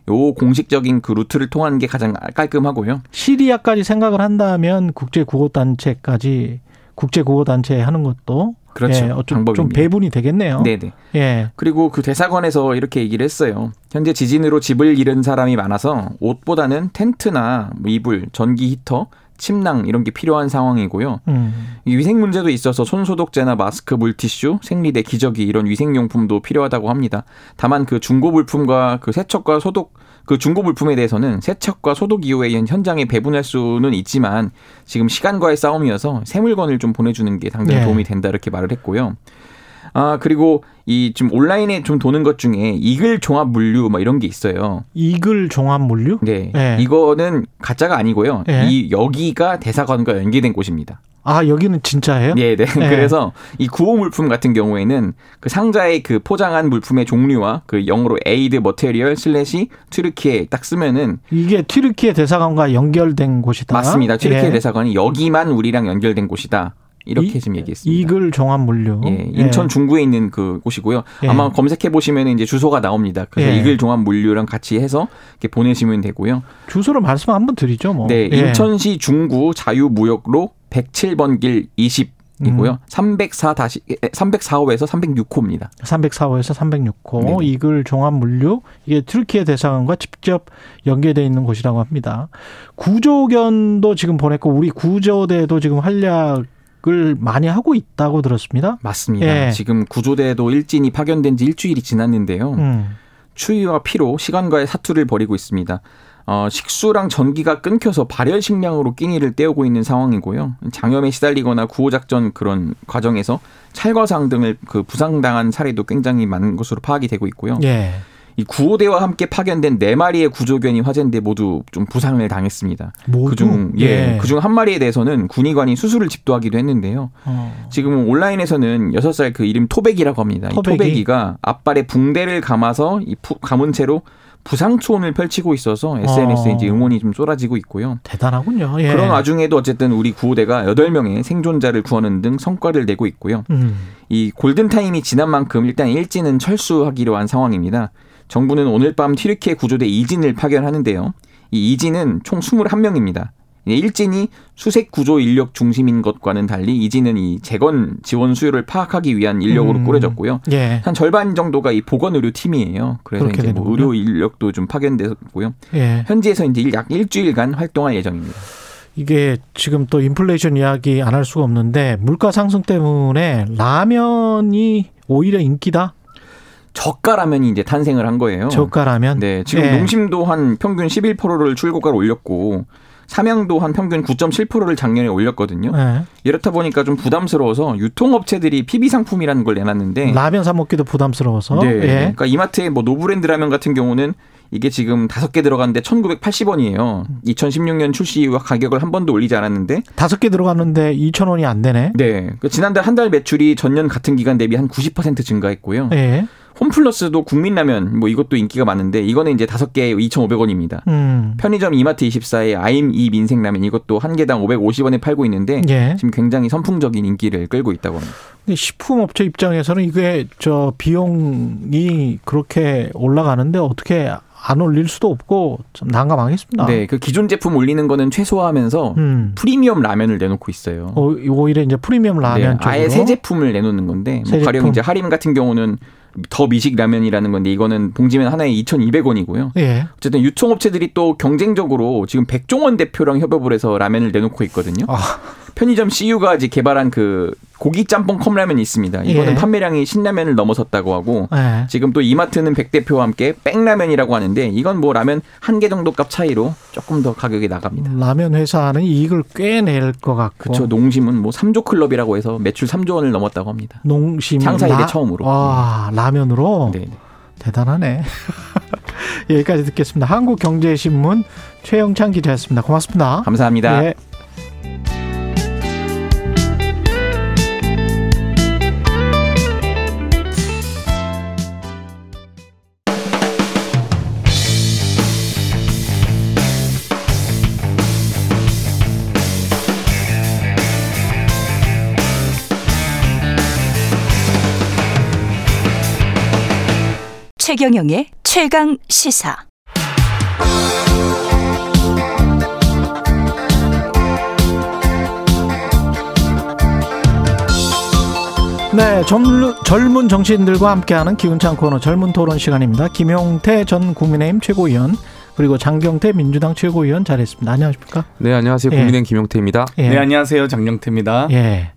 요 공식적인 그 루트를 통하는 게 가장 깔끔하고요. 시리아까지 생각을 한다면 국제 구호 단체까지 국제 구호 단체 하는 것도 그렇죠. 예, 어좀 좀. 배분이 되겠네요. 네네. 예. 그리고 그 대사관에서 이렇게 얘기를 했어요. 현재 지진으로 집을 잃은 사람이 많아서 옷보다는 텐트나 뭐 이불, 전기 히터, 침낭 이런 게 필요한 상황이고요. 음. 이 위생 문제도 있어서 손소독제나 마스크, 물티슈, 생리대, 기저귀 이런 위생용품도 필요하다고 합니다. 다만 그 중고 물품과 그 세척과 소독 그 중고 물품에 대해서는 세척과 소독 이후에 현장에 배분할 수는 있지만 지금 시간과의 싸움이어서 새 물건을 좀 보내주는 게 당장 네. 도움이 된다 이렇게 말을 했고요. 아 그리고 이 지금 온라인에 좀 도는 것 중에 이글 종합 물류 뭐 이런 게 있어요. 이글 종합 물류? 네, 예. 이거는 가짜가 아니고요. 예. 이 여기가 대사관과 연계된 곳입니다. 아 여기는 진짜예요? 네, 네. 네. 그래서 이 구호 물품 같은 경우에는 그 상자에 그 포장한 물품의 종류와 그 영어로 aid material slash Türkiye 딱 쓰면은 이게 튀르키예 대사관과 연결된 곳이다. 맞습니다. 튀르키예 예. 대사관이 여기만 우리랑 연결된 곳이다. 이렇게 이- 지금 얘기했습니다. 이글 종합 물류. 예, 인천 중구에 있는 그 곳이고요. 예. 아마 검색해 보시면 이제 주소가 나옵니다. 그래서 예. 이글 종합 물류랑 같이 해서 이렇게 보내시면 되고요. 주소를 말씀 한번 드리죠, 뭐. 네, 예. 인천시 중구 자유무역로 107번 길 20 이고요. 음. 304 다시 304호에서 306호입니다. 304호에서 306호 네네. 이글 종합 물류 이게 튀르키예 대사관과 직접 연계돼 있는 곳이라고 합니다. 구조견도 지금 보냈고 우리 구조대도 지금 활약 을 많이 하고 있다고 들었습니다. 맞습니다. 예. 지금 구조대도 일진이 파견된 지 일주일이 지났는데요. 음. 추위와 피로 시간과의 사투를 벌이고 있습니다. 어, 식수랑 전기가 끊겨서 발열 식량으로 끼니를 때우고 있는 상황이고요. 장염에 시달리거나 구호작전 그런 과정에서 찰과상 등을 그 부상당한 사례도 굉장히 많은 것으로 파악이 되고 있고요. 예. 이 구호대와 함께 파견된 네 마리의 구조견이 화재인데 모두 좀 부상을 당했습니다. 모두 그중 예, 그중 한 마리에 대해서는 군의관이 수술을 집도하기도 했는데요. 어. 지금 온라인에서는 여섯 살 그 이름 토백이라고 합니다. 토백이? 이 토백이가 앞발에 붕대를 감아서 이 푸- 감은 채로 부상초원을 펼치고 있어서 SNS에 어. 이제 응원이 좀 쏟아지고 있고요. 대단하군요. 예. 그런 와중에도 어쨌든 우리 구호대가 8명의 생존자를 구하는 등 성과를 내고 있고요. 음. 이 골든타임이 지난 만큼 일단 일진은 철수하기로 한 상황입니다. 정부는 오늘 밤 튀르키예 구조대 이진을 파견하는데요. 이 이진은 총 21명입니다. 일진이 수색 구조 인력 중심인 것과는 달리 이진은 이 재건 지원 수요를 파악하기 위한 인력으로 음. 꾸려졌고요. 예. 한 절반 정도가 이 보건 의료 팀이에요. 그래서 이제 뭐. 의료 인력도 좀 파견됐고요. 예. 현지에서 이제 일- 약 일주일간 활동할 예정입니다. 이게 지금 또 인플레이션 이야기 안 할 수가 없는데 물가 상승 때문에 라면이 오히려 인기다. 저가 라면이 이제 탄생을 한 거예요. 저가 라면. 네, 지금 예. 농심도 한 평균 11%를 출고가를 올렸고 삼양도 한 평균 9.7%를 작년에 올렸거든요. 예. 이렇다 보니까 좀 부담스러워서 유통업체들이 PB 상품이라는 걸 내놨는데 라면 사 먹기도 부담스러워서. 네. 예. 그러니까 이마트의 뭐 노브랜드 라면 같은 경우는 이게 지금 다섯 개 들어갔는데 1,980원이에요. 2016년 출시 이후 가격을 한 번도 올리지 않았는데 다섯 개 들어갔는데 2천 원이 안 되네. 네. 그 지난달 한 달 매출이 전년 같은 기간 대비 한 90% 증가했고요. 예. 홈플러스도 국민라면 뭐 이것도 인기가 많은데 이거는 이제 다섯 개에 2,500원입니다. 음. 편의점 이마트 24의 아임 이 민생라면 이것도 한 개당 550원에 팔고 있는데 예. 지금 굉장히 선풍적인 인기를 끌고 있다고 합니다. 식품업체 입장에서는 이게 저 비용이 그렇게 올라가는데 어떻게 안 올릴 수도 없고 좀 난감하겠습니다. 네, 그 기존 제품 올리는 거는 최소화하면서 음. 프리미엄 라면을 내놓고 있어요. 오- 오히려 이제 프리미엄 라면 네, 아예 새 제품을 내놓는 건데 새뭐 가령 제품. 이제 하림 같은 경우는 더 미식 라면이라는 건데 이거는 봉지면 하나에 2,200원이고요. 예. 어쨌든 유통업체들이 또 경쟁적으로 지금 백종원 대표랑 협업을 해서 라면을 내놓고 있거든요. 아. 편의점 CU가 이제 개발한 그 고기 짬뽕 컵라면이 있습니다. 이거는 예. 판매량이 신라면을 넘어섰다고 하고 예. 지금 또 이마트는 백 대표와 함께 빽라면이라고 하는데 이건 뭐 라면 한 개 정도 값 차이로 조금 더 가격이 나갑니다. 라면 회사는 이익을 꽤 낼 것 같고 그렇죠. 농심은 뭐 3조 클럽이라고 해서 매출 3조 원을 넘었다고 합니다. 농심 창사 이래 라- 처음으로. 와 라면으로 네. 대단하네. 여기까지 듣겠습니다. 한국경제신문 최영찬 기자였습니다. 고맙습니다. 감사합니다. 예. 최경영의 최강 시사. 네, 젊은, 젊은 정치인들과 함께하는 기운찬 코너 젊은 토론 시간입니다. 김용태 전 국민의힘 최고위원 그리고 장경태 민주당 최고위원 자리했습니다. 안녕하십니까? 네, 안녕하세요. 예. 국민의힘 김용태입니다. 예. 네, 안녕하세요. 장영태입니다. 예.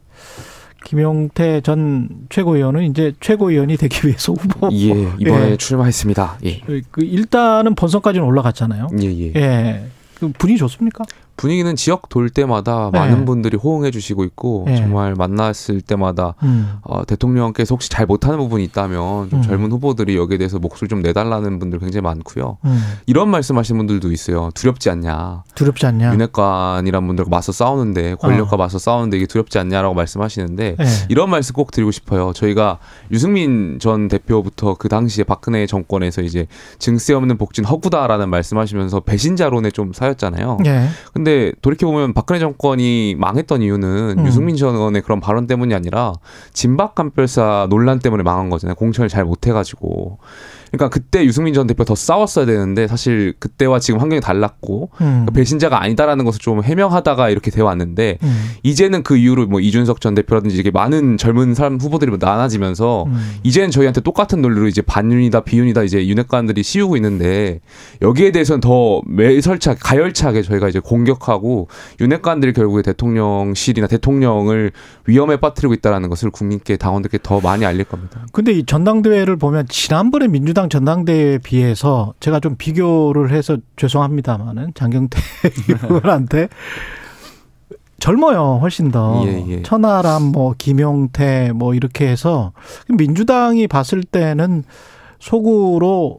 김용태 전 최고위원은 이제 최고위원이 되기 위해서 후보. 예, 이번에 예. 출마했습니다. 예. 그 일단은 본선까지는 올라갔잖아요. 예, 예. 예. 그 분이 좋습니까? 분위기는 지역 돌 때마다 네. 많은 분들이 호응해 주시고 있고 네. 정말 만났을 때마다 음. 어, 대통령께서 혹시 잘 못하는 부분이 있다면 좀 음. 젊은 후보들이 여기에 대해서 목소리 좀 내달라는 분들 굉장히 많고요. 음. 이런 말씀하시는 분들도 있어요. 두렵지 않냐. 두렵지 않냐? 윤핵관이란 분들과 맞서 싸우는데 권력과 맞서 싸우는데 이게 두렵지 않냐라고 말씀하시는데 네. 이런 말씀 꼭 드리고 싶어요. 저희가 유승민 전 대표부터 그 당시에 박근혜 정권에서 이제 증세 없는 복진 허구다라는 말씀하시면서 배신자론에 좀 사였잖아요. 예. 근데 돌이켜 보면 박근혜 정권이 망했던 이유는 음. 유승민 전 의원의 그런 발언 때문이 아니라 진박 간별사 논란 때문에 망한 거잖아요. 공천을 잘 못해가지고. 그러니까 그때 유승민 전 대표 더 싸웠어야 되는데 사실 그때와 지금 환경이 달랐고 음. 그러니까 배신자가 아니다라는 것을 좀 해명하다가 이렇게 되어 왔는데 음. 이제는 그 이후로 뭐 이준석 전 대표라든지 이게 많은 젊은 사람 후보들이 뭐 나눠지면서 음. 이제는 저희한테 똑같은 논리로 이제 반윤이다 비윤이다 이제 윤핵관들이 씌우고 있는데 여기에 대해서는 더 매설차게 가열차게 저희가 이제 공격하고 윤핵관들이 결국에 대통령실이나 대통령을 위험에 빠뜨리고 있다라는 것을 국민께 당원들께 더 많이 알릴 겁니다. 근데 이 전당대회를 보면 지난번에 민주당 전당대회에 비해서 제가 좀 비교를 해서 죄송합니다만은 장경태 의원한테 젊어요 훨씬 더 예, 예. 천하람 뭐 김용태 뭐 이렇게 해서 민주당이 봤을 때는 속으로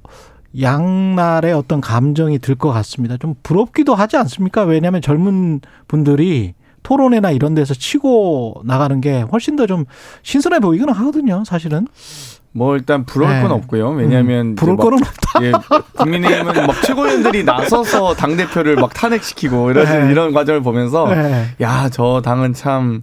양날의 어떤 감정이 들 것 같습니다. 좀 부럽기도 하지 않습니까? 왜냐하면 젊은 분들이 토론회나 이런 데서 치고 나가는 게 훨씬 더 좀 신선해 보이기는 하거든요. 사실은. 뭐 일단 부러울 네. 건 없고요. 왜냐하면 음, 부러울 거는 없다. 예, 국민의힘은 막 최고위원들이 나서서 당 대표를 막 탄핵시키고 이런 네. 이런 과정을 보면서 네. 야저 당은 참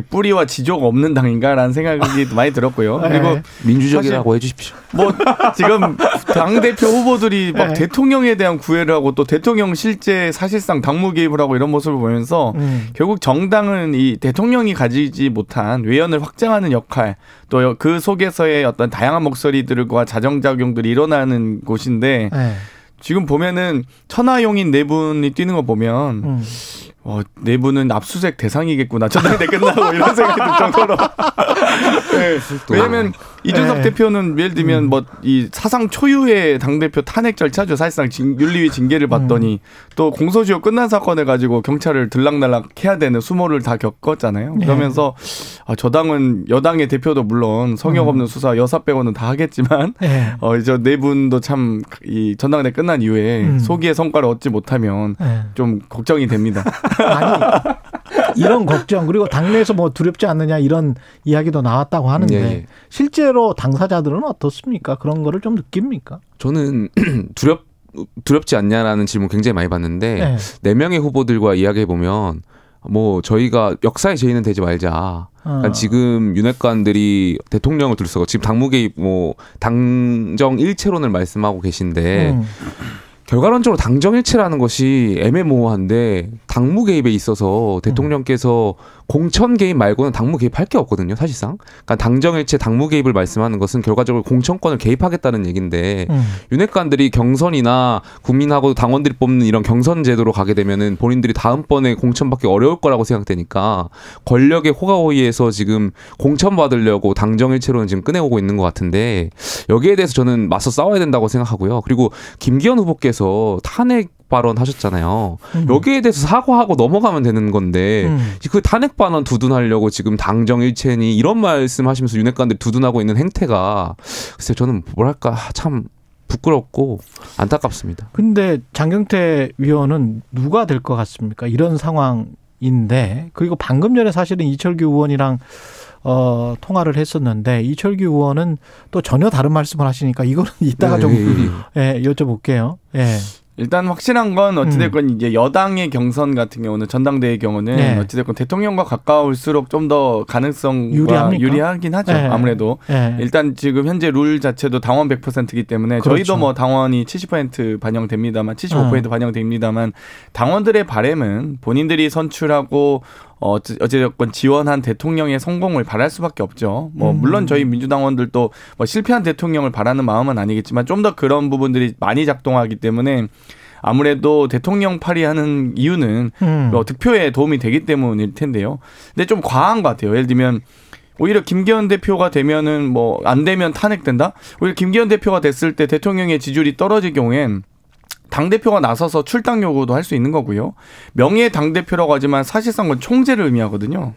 뿌리와 지조가 없는 당인가라는 생각이 많이 들었고요. 네. 그리고 민주적이라고 해주십시오. 뭐 지금 당 대표 후보들이 막 네. 대통령에 대한 구애를 하고 또 대통령 실제 사실상 당무 개입을 하고 이런 모습을 보면서 음. 결국 정당은 이 대통령이 가지지 못한 외연을 확장하는 역할 또 그 속에서의 어떤 다양한 목소리들과 자정작용들이 일어나는 곳인데 네. 지금 보면은 천하용인 네 분이 뛰는 거 보면 음. 어, 네 분은 압수수색 대상이겠구나. 전당대 끝나고 이런 생각이 들 정도로. 네. 왜냐면 이준석 네. 대표는 예를 들면 음. 뭐이 사상 초유의 당 대표 탄핵 절차죠. 사실상 징- 윤리위 징계를 받더니 음. 또 공소시효 끝난 사건을 가지고 경찰을 들락날락 해야 되는 수모를 다 겪었잖아요. 네. 그러면서 아, 저 당은 여당의 대표도 물론 성역 음. 없는 수사 여사 빼고는 다 하겠지만 네. 어, 이제 네 분도 참 이 전당대 끝난 이후에 음. 소기의 성과를 얻지 못하면 네. 좀 걱정이 됩니다. 아니 이런 걱정 그리고 당내에서 뭐 두렵지 않느냐 이런 이야기도 나왔다고 하는데 예, 예. 실제로 당사자들은 어떻습니까? 그런 거를 좀 느낍니까? 저는 두렵 두렵지 않냐라는 질문 굉장히 많이 받는데 네. 네 명의 후보들과 이야기해 보면 뭐 저희가 역사의 죄인은 되지 말자. 그러니까 어. 지금 윤핵관들이 대통령을 둘러싸고 지금 당무 개입 뭐 당정 일체론을 말씀하고 계신데 음. 결과론적으로 당정일체라는 것이 애매모호한데 당무 개입에 있어서 대통령께서 공천 개입 말고는 당무 개입할 게 없거든요, 사실상. 그러니까 당정일체 당무 개입을 말씀하는 것은 결과적으로 공천권을 개입하겠다는 얘기인데 음. 윤핵관들이 경선이나 국민하고 당원들이 뽑는 이런 경선 제도로 가게 되면은 본인들이 다음번에 공천받기 어려울 거라고 생각되니까 권력의 호가호위에서 지금 공천 받으려고 당정일체로는 지금 꺼내오고 있는 것 같은데 여기에 대해서 저는 맞서 싸워야 된다고 생각하고요. 그리고 김기현 후보께서 탄핵 발언 하셨잖아요. 음. 여기에 대해서 사과하고 넘어가면 되는 건데 음. 그 탄핵 발언 두둔하려고 지금 당정 일체니 이런 말씀하시면서 윤핵관들이 두둔하고 있는 행태가 글쎄 저는 뭐랄까 참 부끄럽고 안타깝습니다. 근데 장경태 위원은 누가 될 것 같습니까? 이런 상황인데 그리고 방금 전에 사실은 이철규 의원이랑 어, 통화를 했었는데 이철규 의원은 또 전혀 다른 말씀을 하시니까 이거는 이따가 네, 좀 예, 예, 여쭤볼게요. 예. 일단 확실한 건 어찌됐건 음. 이제 여당의 경선 같은 경우는 전당대회 경우는 네. 어찌됐건 대통령과 가까울수록 좀 더 가능성과 유리합니까? 유리하긴 하죠. 네. 아무래도 예. 일단 지금 현재 룰 자체도 당원 100%이기 때문에 그렇죠. 저희도 뭐 당원이 70% 반영됩니다만 75% 어. 반영됩니다만 당원들의 바램은 본인들이 선출하고 어, 어찌- 어찌됐건 지원한 대통령의 성공을 바랄 수밖에 없죠. 뭐 음. 물론 저희 민주당원들도 뭐 실패한 대통령을 바라는 마음은 아니겠지만 좀 더 그런 부분들이 많이 작동하기 때문에 아무래도 대통령 파리하는 이유는 음. 뭐 득표에 도움이 되기 때문일 텐데요. 근데 좀 과한 것 같아요. 예를 들면 오히려 김기현 대표가 되면은 뭐 안 되면 탄핵된다. 오히려 김기현 대표가 됐을 때 대통령의 지지율이 떨어질 경우엔 당 대표가 나서서 출당 요구도 할 수 있는 거고요. 명예 당 대표라고 하지만 사실상 은 총재를 의미하거든요.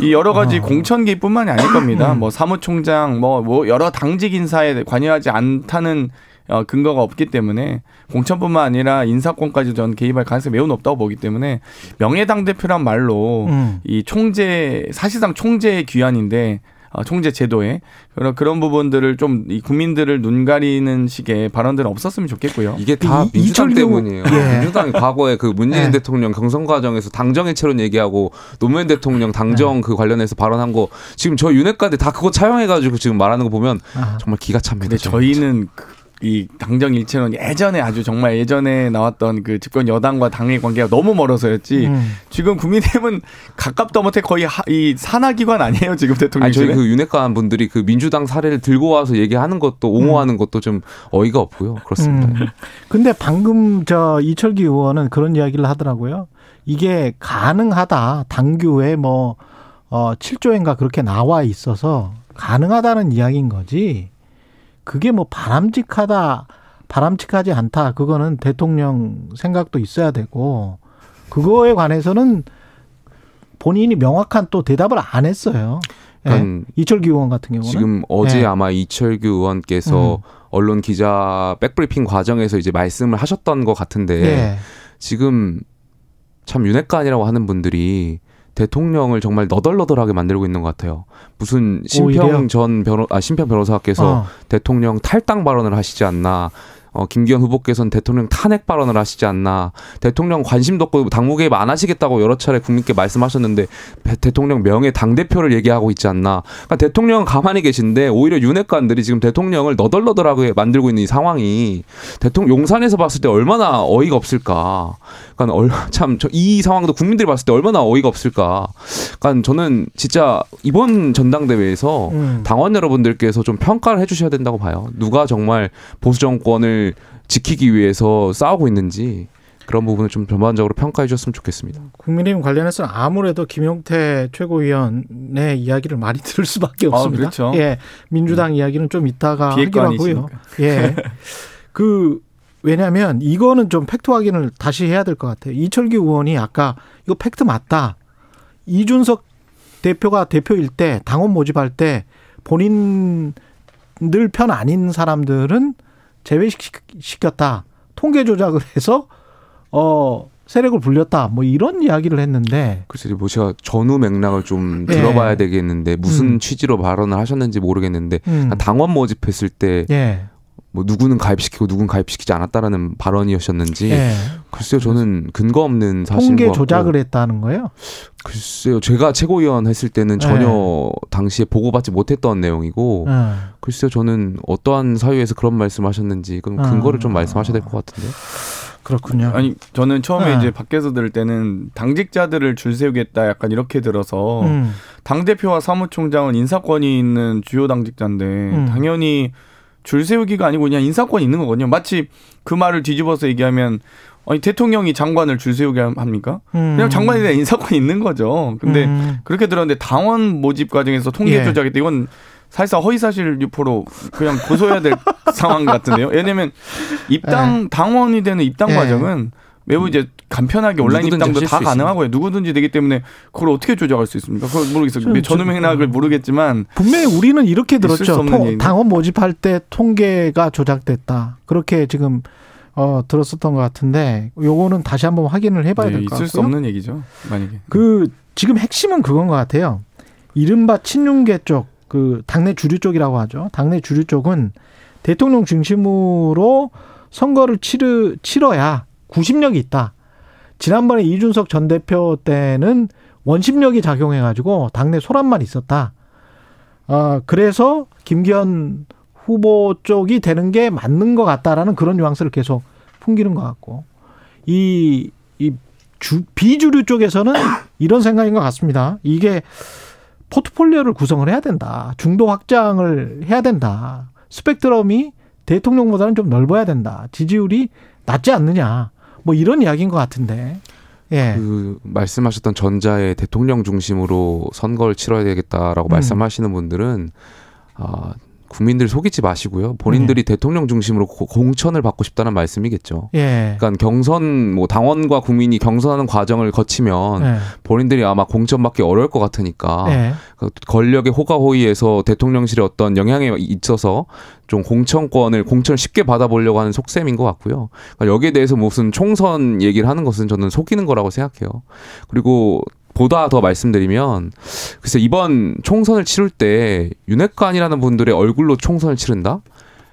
이 여러 가지 어. 공천 개입뿐만이 아닐 겁니다. 뭐 사무총장, 뭐, 뭐 여러 당직 인사에 관여하지 않다는 어, 근거가 없기 때문에 공천뿐만 아니라 인사권까지 전 개입할 가능성이 매우 높다고 보기 때문에 명예당 대표란 말로 음. 이 총재 사실상 총재의 귀환인데 어, 총재 제도에 그런 그런 부분들을 좀이 국민들을 눈 가리는 식의 발언들은 없었으면 좋겠고요. 이게 다 이- 민주당 이철규- 때문이에요. 예. 민주당이 과거에 그 문재인 예. 대통령 경선 과정에서 당정해체론 얘기하고 노무현 대통령 당정 네. 그 관련해서 발언한 거 지금 저 윤핵관들 다 그거 차용해가지고 지금 말하는 거 보면 아. 정말 기가 찹니다. 근데 저희는 그- 이 당정 일체는 예전에 아주 정말 예전에 나왔던 그 집권 여당과 당의 관계가 너무 멀어서였지 음. 지금 국민의힘은 가깝다 못해 거의 하, 이 산하기관 아니에요 지금 아니 저희 그 윤핵관 분들이 그 민주당 사례를 들고 와서 얘기하는 것도 옹호하는 것도 좀 어이가 없고요. 그렇습니다. 음. 근데 방금 저 이철기 의원은 그런 이야기를 하더라고요. 이게 가능하다. 당규에 뭐, 어, 7조인가 그렇게 나와 있어서 가능하다는 이야기인 거지. 그게 뭐 바람직하다, 바람직하지 않다. 그거는 대통령 생각도 있어야 되고, 그거에 관해서는 본인이 명확한 또 대답을 안 했어요. 예. 그러니까 이철기 의원 같은 경우는. 지금 어제 예. 아마 이철규 의원께서 음. 언론 기자 백브리핑 과정에서 이제 말씀을 하셨던 것 같은데 예. 지금 참 윤핵관이라고 하는 분들이 대통령을 정말 너덜너덜하게 만들고 있는 것 같아요. 무슨? 심평 전 변호 아 심평 변호사께서 어. 대통령 탈당 발언을 하시지 않나. 어, 김기현 후보께서는 대통령 탄핵 발언을 하시지 않나. 대통령 관심도 없고 당무 개입 안 하시겠다고 여러 차례 국민께 말씀하셨는데 배- 대통령 명예 당 대표를 얘기하고 있지 않나. 그러니까 대통령은 가만히 계신데 오히려 윤핵관들이 지금 대통령을 너덜너덜하게 만들고 있는 이 상황이 대통령 용산에서 봤을 때 얼마나 어이가 없을까. 그러니까 참이 상황도 국민들이 봤을 때 얼마나 어이가 없을까. 그러니까 저는 진짜 이번 전당대회에서 음. 당원 여러분들께서 좀 평가를 해주셔야 된다고 봐요. 누가 정말 보수 정권을 지키기 위해서 싸우고 있는지 그런 부분을 좀 전반적으로 평가해 주셨으면 좋겠습니다. 국민의힘 관련해서는 아무래도 김용태 최고위원의 이야기를 많이 들을 수밖에 없습니다. 그렇죠. 예, 민주당 이야기는 좀 이따가 하기로 하고요. 예, 그 왜냐하면 이거는 좀 팩트 확인을 다시 해야 될 것 같아요. 이철기 의원이 아까 이거 팩트 맞다. 이준석 대표가 대표일 때 당원 모집할 때 본인들 편 아닌 사람들은 제외시켰다. 통계 조작을 해서 어 세력을 불렸다. 뭐 이런 이야기를 했는데 글쎄 뭐 제가 전후 맥락을 좀 예. 들어봐야 되겠는데 무슨 음. 취지로 발언을 하셨는지 모르겠는데 음. 당원 모집했을 때뭐 예. 누구는 가입시키고 누구는 가입시키지 않았다라는 발언이었는지 예. 글쎄요 저는 근거 없는 사실인 통계 조작을 했다는 거예요? 글쎄요 제가 최고위원 했을 때는 전혀 당시에 보고받지 못했던 내용이고 어. 글쎄요 저는 어떠한 사유에서 그런 말씀하셨는지 그럼 아. 근거를 좀 말씀하셔야 될 것 같은데 그렇군요. 아니 저는 처음에 네. 이제 밖에서 들을 때는 당직자들을 줄 세우겠다 약간 이렇게 들어서 음. 당 대표와 사무총장은 인사권이 있는 주요 당직자인데 음. 당연히 줄 세우기가 아니고 그냥 인사권이 있는 거거든요. 마치 그 말을 뒤집어서 얘기하면 아니 대통령이 장관을 줄 세우게 합니까? 음. 그냥 장관에 대한 인사권이 있는 거죠. 근데 음. 그렇게 들었는데 당원 모집 과정에서 통계 예. 조작했다 이건 사실상 허위사실 유포로 그냥 고소해야 될 상황 같은데요. 왜냐면 입당 당원이 되는 입당 예. 과정은 매우 이제 간편하게 온라인 누구든지 입당도 다수 가능하고요. 누구든지 되기 때문에 그걸 어떻게 조작할 수 있습니까? 그걸 모르겠어요. 좀, 전후 좀, 맥락을 음. 모르겠지만 분명히 우리는 이렇게 들었죠. 통-. 당원 모집할 때 통계가 조작됐다. 그렇게 지금 어 들었었던 것 같은데 요거는 다시 한번 확인을 해봐야 네, 될것 같고요. 있을 수 없는 얘기죠. 만약에 그 지금 핵심은 그건 것 같아요. 이른바 친윤계 쪽, 그 당내 주류 쪽이라고 하죠. 당내 주류 쪽은 대통령 중심으로 선거를 치르 치러야 구심력이 있다. 지난번에 이준석 전 대표 때는 원심력이 작용해가지고 당내 소란만 있었다. 아 그래서 김기현 후보 쪽이 되는 게 맞는 것 같다라는 그런 뉘앙스를 계속 풍기는 것 같고 이, 이 주, 비주류 쪽에서는 이런 생각인 것 같습니다. 이게 포트폴리오를 구성을 해야 된다. 중도 확장을 해야 된다. 스펙트럼이 대통령보다는 좀 넓어야 된다. 지지율이 낮지 않느냐. 뭐 이런 이야기인 것 같은데. 예. 그 말씀하셨던 전자의 대통령 중심으로 선거를 치러야 되겠다라고 음. 말씀하시는 분들은 아 국민들 속이지 마시고요. 본인들이 대통령 중심으로 고- 공천을 받고 싶다는 말씀이겠죠. 예. 그러니까 경선 뭐 당원과 국민이 경선하는 과정을 거치면 예. 본인들이 아마 공천받기 어려울 것 같으니까 예. 그 권력의 호가호위에서 대통령실에 어떤 영향에 있어서 좀 공천권을 공천을 쉽게 받아보려고 하는 속셈인 것 같고요. 그러니까 여기에 대해서 무슨 총선 얘기를 하는 것은 저는 속이는 거라고 생각해요. 그리고 보다 더 말씀드리면 글쎄 이번 총선을 치를 때 윤핵관이라는 분들의 얼굴로 총선을 치른다?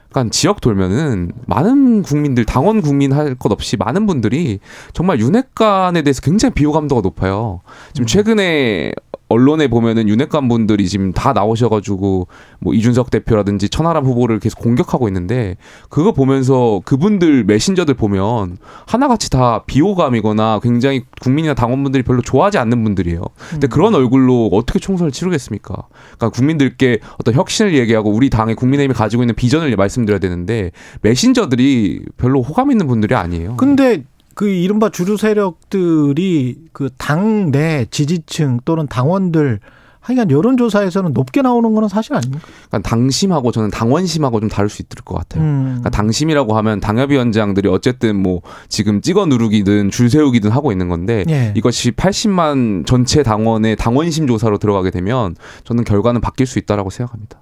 그러니까 지역 돌면은 많은 국민들 당원 국민 할 것 없이 많은 분들이 정말 윤핵관에 대해서 굉장히 비호감도가 높아요. 지금 최근에 언론에 보면은 윤핵관 분들이 지금 다 나오셔가지고 뭐 이준석 대표라든지 천하람 후보를 계속 공격하고 있는데 그거 보면서 그분들 메신저들 보면 하나같이 다 비호감이거나 굉장히 국민이나 당원분들이 별로 좋아하지 않는 분들이에요. 근데 그런 얼굴로 어떻게 총선을 치르겠습니까? 그러니까 국민들께 어떤 혁신을 얘기하고 우리 당의 국민의힘이 가지고 있는 비전을 말씀드려야 되는데 메신저들이 별로 호감 있는 분들이 아니에요. 근데 그 이른바 주류 세력들이 그 당내 지지층 또는 당원들 하여간 여론조사에서는 높게 나오는 거는 사실 아닙니까? 그러니까 당심하고 저는 당원심하고 좀 다를 수 있을 것 같아요. 음. 그러니까 당심이라고 하면 당협위원장들이 어쨌든 뭐 지금 찍어 누르기든 줄 세우기든 하고 있는 건데 예. 이것이 80만 전체 당원의 당원심 조사로 들어가게 되면 저는 결과는 바뀔 수 있다라고 생각합니다.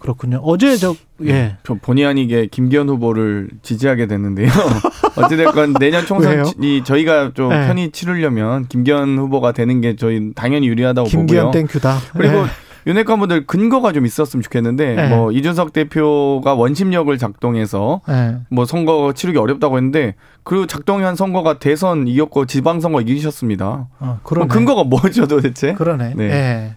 그렇군요. 어제 저 예. 저 본의 아니게 김기현 후보를 지지하게 됐는데요. 어찌됐건 내년? 총선이 저희가 좀 네. 편히 치르려면 김기현 후보가 되는 게 저희 당연히 유리하다고 김기현 보고요. 땡큐다. 그리고 예. 윤핵관분들 근거가 좀 있었으면 좋겠는데 네. 뭐 이준석 대표가 원심력을 작동해서 예. 뭐 선거 치르기 어렵다고 했는데 그 작동한 선거가 대선 이겼고 지방선거 이기셨습니다. 어, 그러네. 그럼 근거가 뭐죠 도대체? 그러네. 네. 예.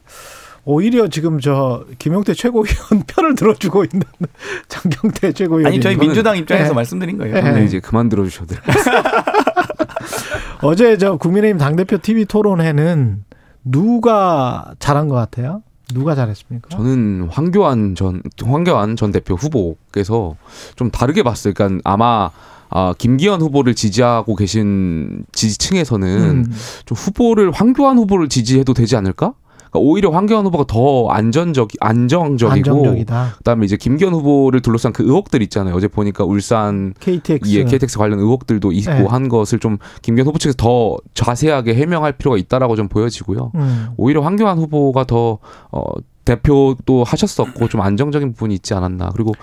오히려 지금 저 김용태 최고위원 편을 들어주고 있는 장경태 최고위원. 아니 저희 민주당 입장에서 예. 말씀드린 거예요. 예. 근데 이제 그만 들어주셔도 돼요. 어제 저 국민의힘 당대표 TV 토론회는 누가 잘한 것 같아요? 누가 잘했습니까? 저는 황교안 전 황교안 전 대표 후보께서 좀 다르게 봤어요. 그러니까 아마 아, 김기현 후보를 지지하고 계신 지지층에서는 음. 좀 후보를 황교안 후보를 지지해도 되지 않을까? 그러니까 오히려 황교안 후보가 더 안전적 안정적이고 안정적이다. 그다음에 이제 김기현 후보를 둘러싼 그 의혹들 있잖아요. 어제 보니까 울산 KTX. 예, KTX 관련 의혹들도 있고 네. 한 것을 좀 김기현 후보 측에서 더 자세하게 해명할 필요가 있다라고 좀 보여지고요. 음. 오히려 황교안 후보가 더 어, 대표도 하셨었고 좀 안정적인 부분이 있지 않았나. 그리고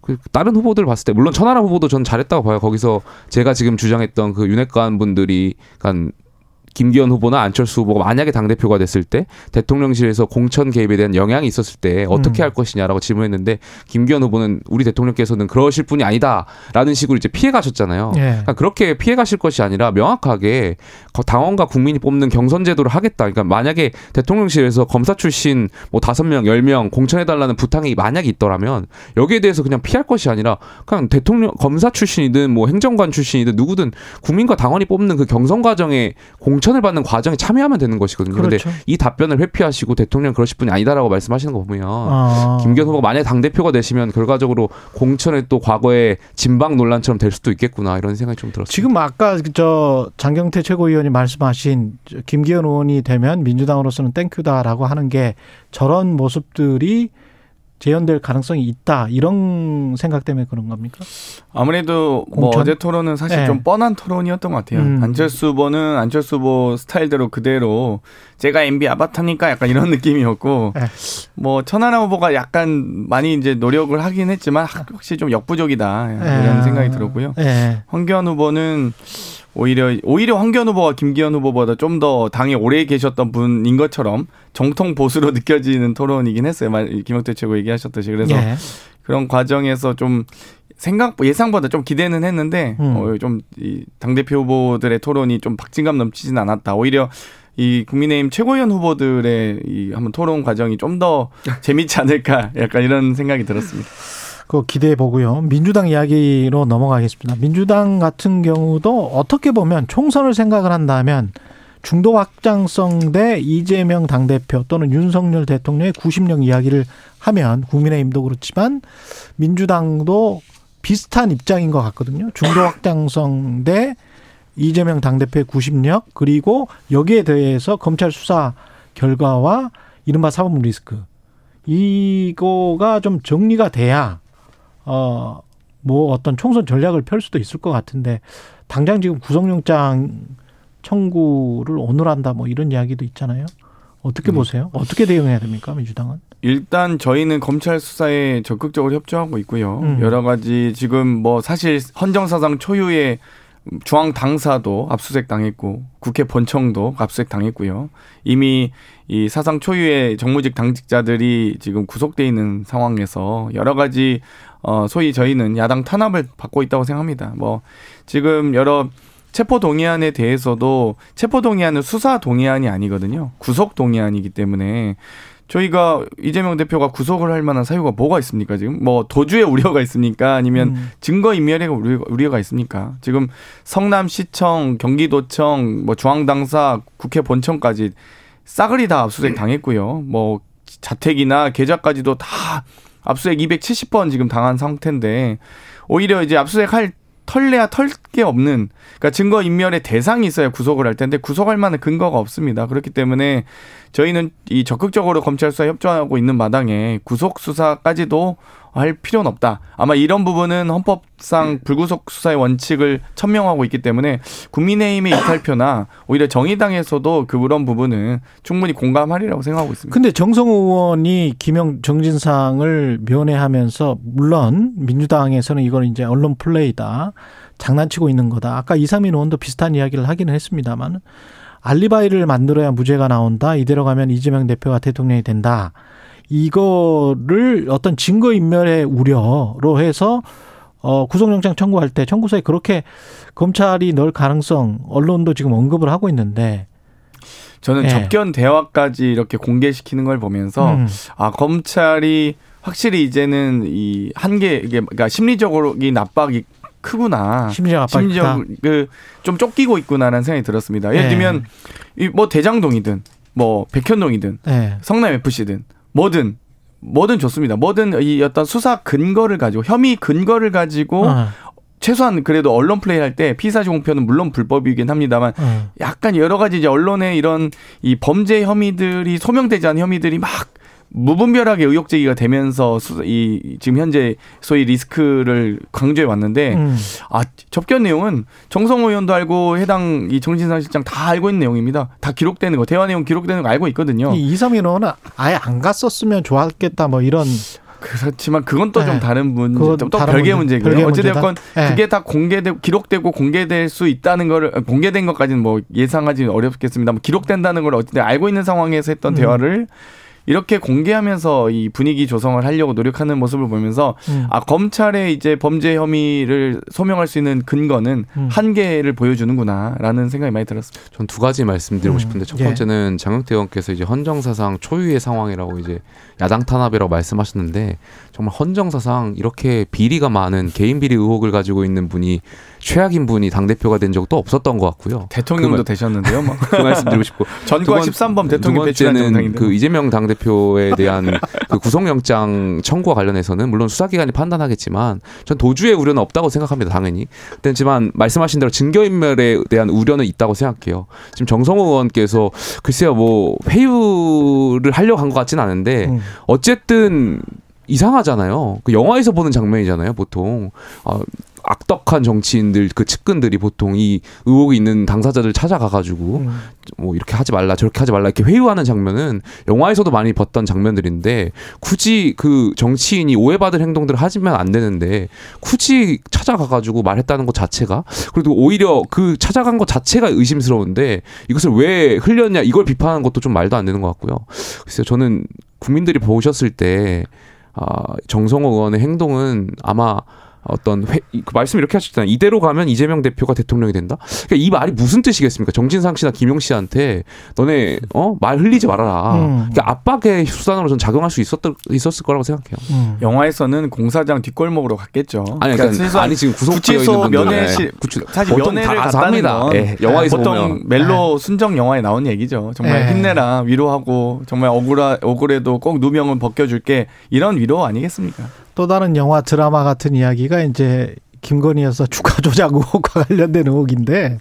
그 다른 후보들 봤을 때 물론 천하람 후보도 전 잘했다고 봐요. 거기서 제가 지금 주장했던 그 윤핵관 분들이 간 김기현 후보나 안철수 후보가 만약에 당대표가 됐을 때 대통령실에서 공천 개입에 대한 영향이 있었을 때 어떻게 음. 할 것이냐라고 질문했는데 김기현 후보는 우리 대통령께서는 그러실 분이 아니다라는 식으로 이제 피해 가셨잖아요. 예. 그러니까 그렇게 피해 가실 것이 아니라 명확하게 거- 당원과 국민이 뽑는 경선 제도를 하겠다. 그러니까 만약에 대통령실에서 검사 출신 뭐 다섯 명, 열 명 공천해 달라는 부탁이 만약에 있더라면 여기에 대해서 그냥 피할 것이 아니라 그냥 대통령 검사 출신이든 뭐 행정관 출신이든 누구든 국민과 당원이 뽑는 그 경선 과정에 공천 을 받는 과정에 참여하면 되는 것이거든요. 그런데 그렇죠. 이 답변을 회피하시고 대통령 그러실 분이 아니다라고 말씀하시는 거 보면 아. 김기현 후보가 만약 당 대표가 되시면 결과적으로 공천에 또 과거에 진방 논란처럼 될 수도 있겠구나 이런 생각이 좀 들었어요. 지금 아까 저 장경태 최고위원이 말씀하신 저 김기현 의원이 되면 민주당으로서는 땡큐다라고 하는 게 저런 모습들이 재현될 가능성이 있다 이런 생각 때문에 그런 겁니까? 아무래도 뭐 공천? 어제 토론은 사실 네. 좀 뻔한 토론이었던 것 같아요. 음. 안철수 후보는 안철수 후보 스타일대로 그대로 제가 MB 아바타니까 약간 이런 느낌이었고 네. 뭐 천하람 후보가 약간 많이 이제 노력을 하긴 했지만 확실히 좀 역부족이다 이런 예. 생각이 들었고요. 예. 황교안 후보는 오히려 오히려 황교안 후보가 김기현 후보보다 좀 더 당에 오래 계셨던 분인 것처럼 정통 보수로 느껴지는 토론이긴 했어요. 말- 김영태 최고 얘기하셨듯이 그래서 예. 그런 과정에서 좀 생각 예상보다 좀 기대는 했는데 음. 어, 좀당 대표 후보들의 토론이 좀 박진감 넘치진 않았다. 오히려 이 국민의힘 최고위원 후보들의 이 한번 토론 과정이 좀 더 재밌지 않을까 약간 이런 생각이 들었습니다. 그거 기대해 보고요. 민주당 이야기로 넘어가겠습니다. 민주당 같은 경우도 어떻게 보면 총선을 생각을 한다면 중도 확장성 대 이재명 당대표 또는 윤석열 대통령의 90령 이야기를 하면 국민의힘도 그렇지만 민주당도 비슷한 입장인 것 같거든요. 중도 확장성 대 이재명 당대표의 90력 그리고 여기에 대해서 검찰 수사 결과와 이른바 사법 리스크 이거가 좀 정리가 돼야 어 뭐 어떤 총선 전략을 펼 수도 있을 것 같은데 당장 지금 구속영장 청구를 오늘 한다 뭐 이런 이야기도 있잖아요. 어떻게 음. 보세요? 어떻게 대응해야 됩니까 민주당은? 일단 저희는 검찰 수사에 적극적으로 협조하고 있고요. 음. 여러 가지 지금 뭐 사실 헌정사상 초유의 중앙 당사도 압수수색 당했고 국회 본청도 압수수색 당했고요. 이미 이 사상 초유의 정무직 당직자들이 지금 구속돼 있는 상황에서 여러 가지 어 소위 저희는 야당 탄압을 받고 있다고 생각합니다. 뭐 지금 여러 체포 동의안에 대해서도 체포 동의안은 수사 동의안이 아니거든요. 구속 동의안이기 때문에 저희가 이재명 대표가 구속을 할 만한 사유가 뭐가 있습니까 지금 뭐 도주의 우려가 있습니까 아니면 음. 증거 인멸의 우려- 우려가 있습니까 지금 성남시청 경기도청 뭐 중앙당사 국회 본청까지 싸그리 다 압수수색 당했고요 뭐 자택이나 계좌까지도 다 압수수색 270번 지금 당한 상태인데 오히려 이제 압수수색 할 털래야 털 게 없는 그러니까 증거 인멸의 대상이 있어야 구속을 할 텐데 구속할 만한 근거가 없습니다. 그렇기 때문에 저희는 이 적극적으로 검찰 수사 협조하고 있는 마당에 구속 수사까지도 할 필요는 없다. 아마 이런 부분은 헌법상 불구속 수사의 원칙을 천명하고 있기 때문에 국민의힘의 이탈표나 오히려 정의당에서도 그런 부분은 충분히 공감하리라고 생각하고 있습니다. 근데 정성 의원이 김영 정진상을 면회하면서 물론 민주당에서는 이건 이제 언론 플레이다. 장난치고 있는 거다. 아까 이상민 의원도 비슷한 이야기를 하기는 했습니다만 알리바이를 만들어야 무죄가 나온다. 이대로 가면 이재명 대표가 대통령이 된다. 이거를 어떤 증거 인멸의 우려로 해서 어 구속영장 청구할 때 청구서에 그렇게 검찰이 넣을 가능성 언론도 지금 언급을 하고 있는데 저는 예. 접견 대화까지 이렇게 공개시키는 걸 보면서 음. 아 검찰이 확실히 이제는 이 한계 이게 그러니까 심리적으로 이 압박이 크구나. 심리적 압박이 크다. 그좀 쫓기고 있구나라는 생각이 들었습니다. 예를 네. 들면 이뭐 대장동이든 뭐 백현동이든 네. 성남 FC든 뭐든 뭐든 좋습니다. 뭐든 이 어떤 수사 근거를 가지고 혐의 근거를 가지고 어, 최소한 그래도 언론 플레이 할 때 피사지 공표는 물론 불법이긴 합니다만 어. 약간 여러 가지 이제 언론의 이런 이 범죄 혐의들이 소명되지 않은 혐의들이 막 무분별하게 의혹 제기가 되면서 수, 이 지금 현재 소위 리스크를 강조해 왔는데 음. 아 접견 내용은 정성호 의원도 알고 해당 이 정진상 실장 다 알고 있는 내용입니다. 다 기록되는 거 대화 내용 기록되는 거 알고 있거든요. 이 이삼일 의원은 아예 안 갔었으면 좋았겠다 뭐 이런 그렇지만 그건 또좀 네. 다른 문제, 또 다른 별개의 문제, 문제고요. 어찌됐건? 네. 그게 다 공개되고 기록되고 공개될 수 있다는 거를 아, 공개된 것까지는 뭐 예상하지 어렵겠습니다만 기록된다는 걸 어쨌든 알고 있는 상황에서 했던 음. 대화를 이렇게 공개하면서 이 분위기 조성을 하려고 노력하는 모습을 보면서 음. 아 검찰의 이제 범죄 혐의를 소명할 수 있는 근거는 음. 한계를 보여주는구나라는 생각이 많이 들었습니다. 전 두 가지 말씀드리고 음, 싶은데 첫 예. 번째는 장영태 의원께서 이제 헌정사상 초유의 상황이라고 이제 야당 탄압이라고 말씀하셨는데 정말 헌정사상 이렇게 비리가 많은 개인 비리 의혹을 가지고 있는 분이 최악인 분이 당 대표가 된 적도 없었던 것 같고요. 대통령도 그 말- 되셨는데요. 뭐. 그 말씀드리고 싶고 전과 두 번- 13번 두 대통령 배출한 번째는 정당인데. 그 이재명 당 대표에 대한 그 구속영장 청구와 관련해서는 물론 수사기관이 판단하겠지만 전 도주의 우려는 없다고 생각합니다 당연히. 그렇지만 말씀하신 대로 증거인멸에 대한 우려는 있다고 생각해요. 지금 정성호 의원께서 글쎄요 뭐 회유를 하려고 한 것 같지는 않은데 음. 어쨌든 이상하잖아요. 그 영화에서 보는 장면이잖아요, 보통. 아, 악덕한 정치인들 그 측근들이 보통 이 의혹이 있는 당사자들 찾아가가지고 음. 뭐 이렇게 하지 말라 저렇게 하지 말라 이렇게 회유하는 장면은 영화에서도 많이 봤던 장면들인데 굳이 그 정치인이 오해받을 행동들을 하지면 안 되는데 굳이 찾아가가지고 말했다는 것 자체가 그래도 오히려 그 찾아간 것 자체가 의심스러운데 이것을 왜 흘렸냐 이걸 비판하는 것도 좀 말도 안 되는 것 같고요. 글쎄요 저는 국민들이 보셨을 때 아, 정성호 의원의 행동은 아마 어떤 회, 이- 그 말씀 이렇게 하셨잖아요. 이대로 가면 이재명 대표가 대통령이 된다. 그러니까 이 말이 무슨 뜻이겠습니까? 정진상 씨나 김용 씨한테 너네 어 말 흘리지 말아라. 음. 그러니까 압박의 수단으로 좀 작용할 수 있었 있었을 거라고 생각해요. 음. 영화에서는 공사장 뒷골목으로 갔겠죠. 아니 그러니까 최소한 아니 지금 구속되어 있는 분들 면회실 구치, 사실 보통 면회를 다 갔다는. 건 예, 영화에서 보통 보면 멜로 순정 영화에 나온 얘기죠. 정말 네. 힘내라 위로하고 정말 억울하 억울해도 꼭 누명은 벗겨줄게 이런 위로 아니겠습니까? 또 다른 영화 드라마 같은 이야기가 이제 김건희여서 주가 조작 의혹과 관련된 의혹인데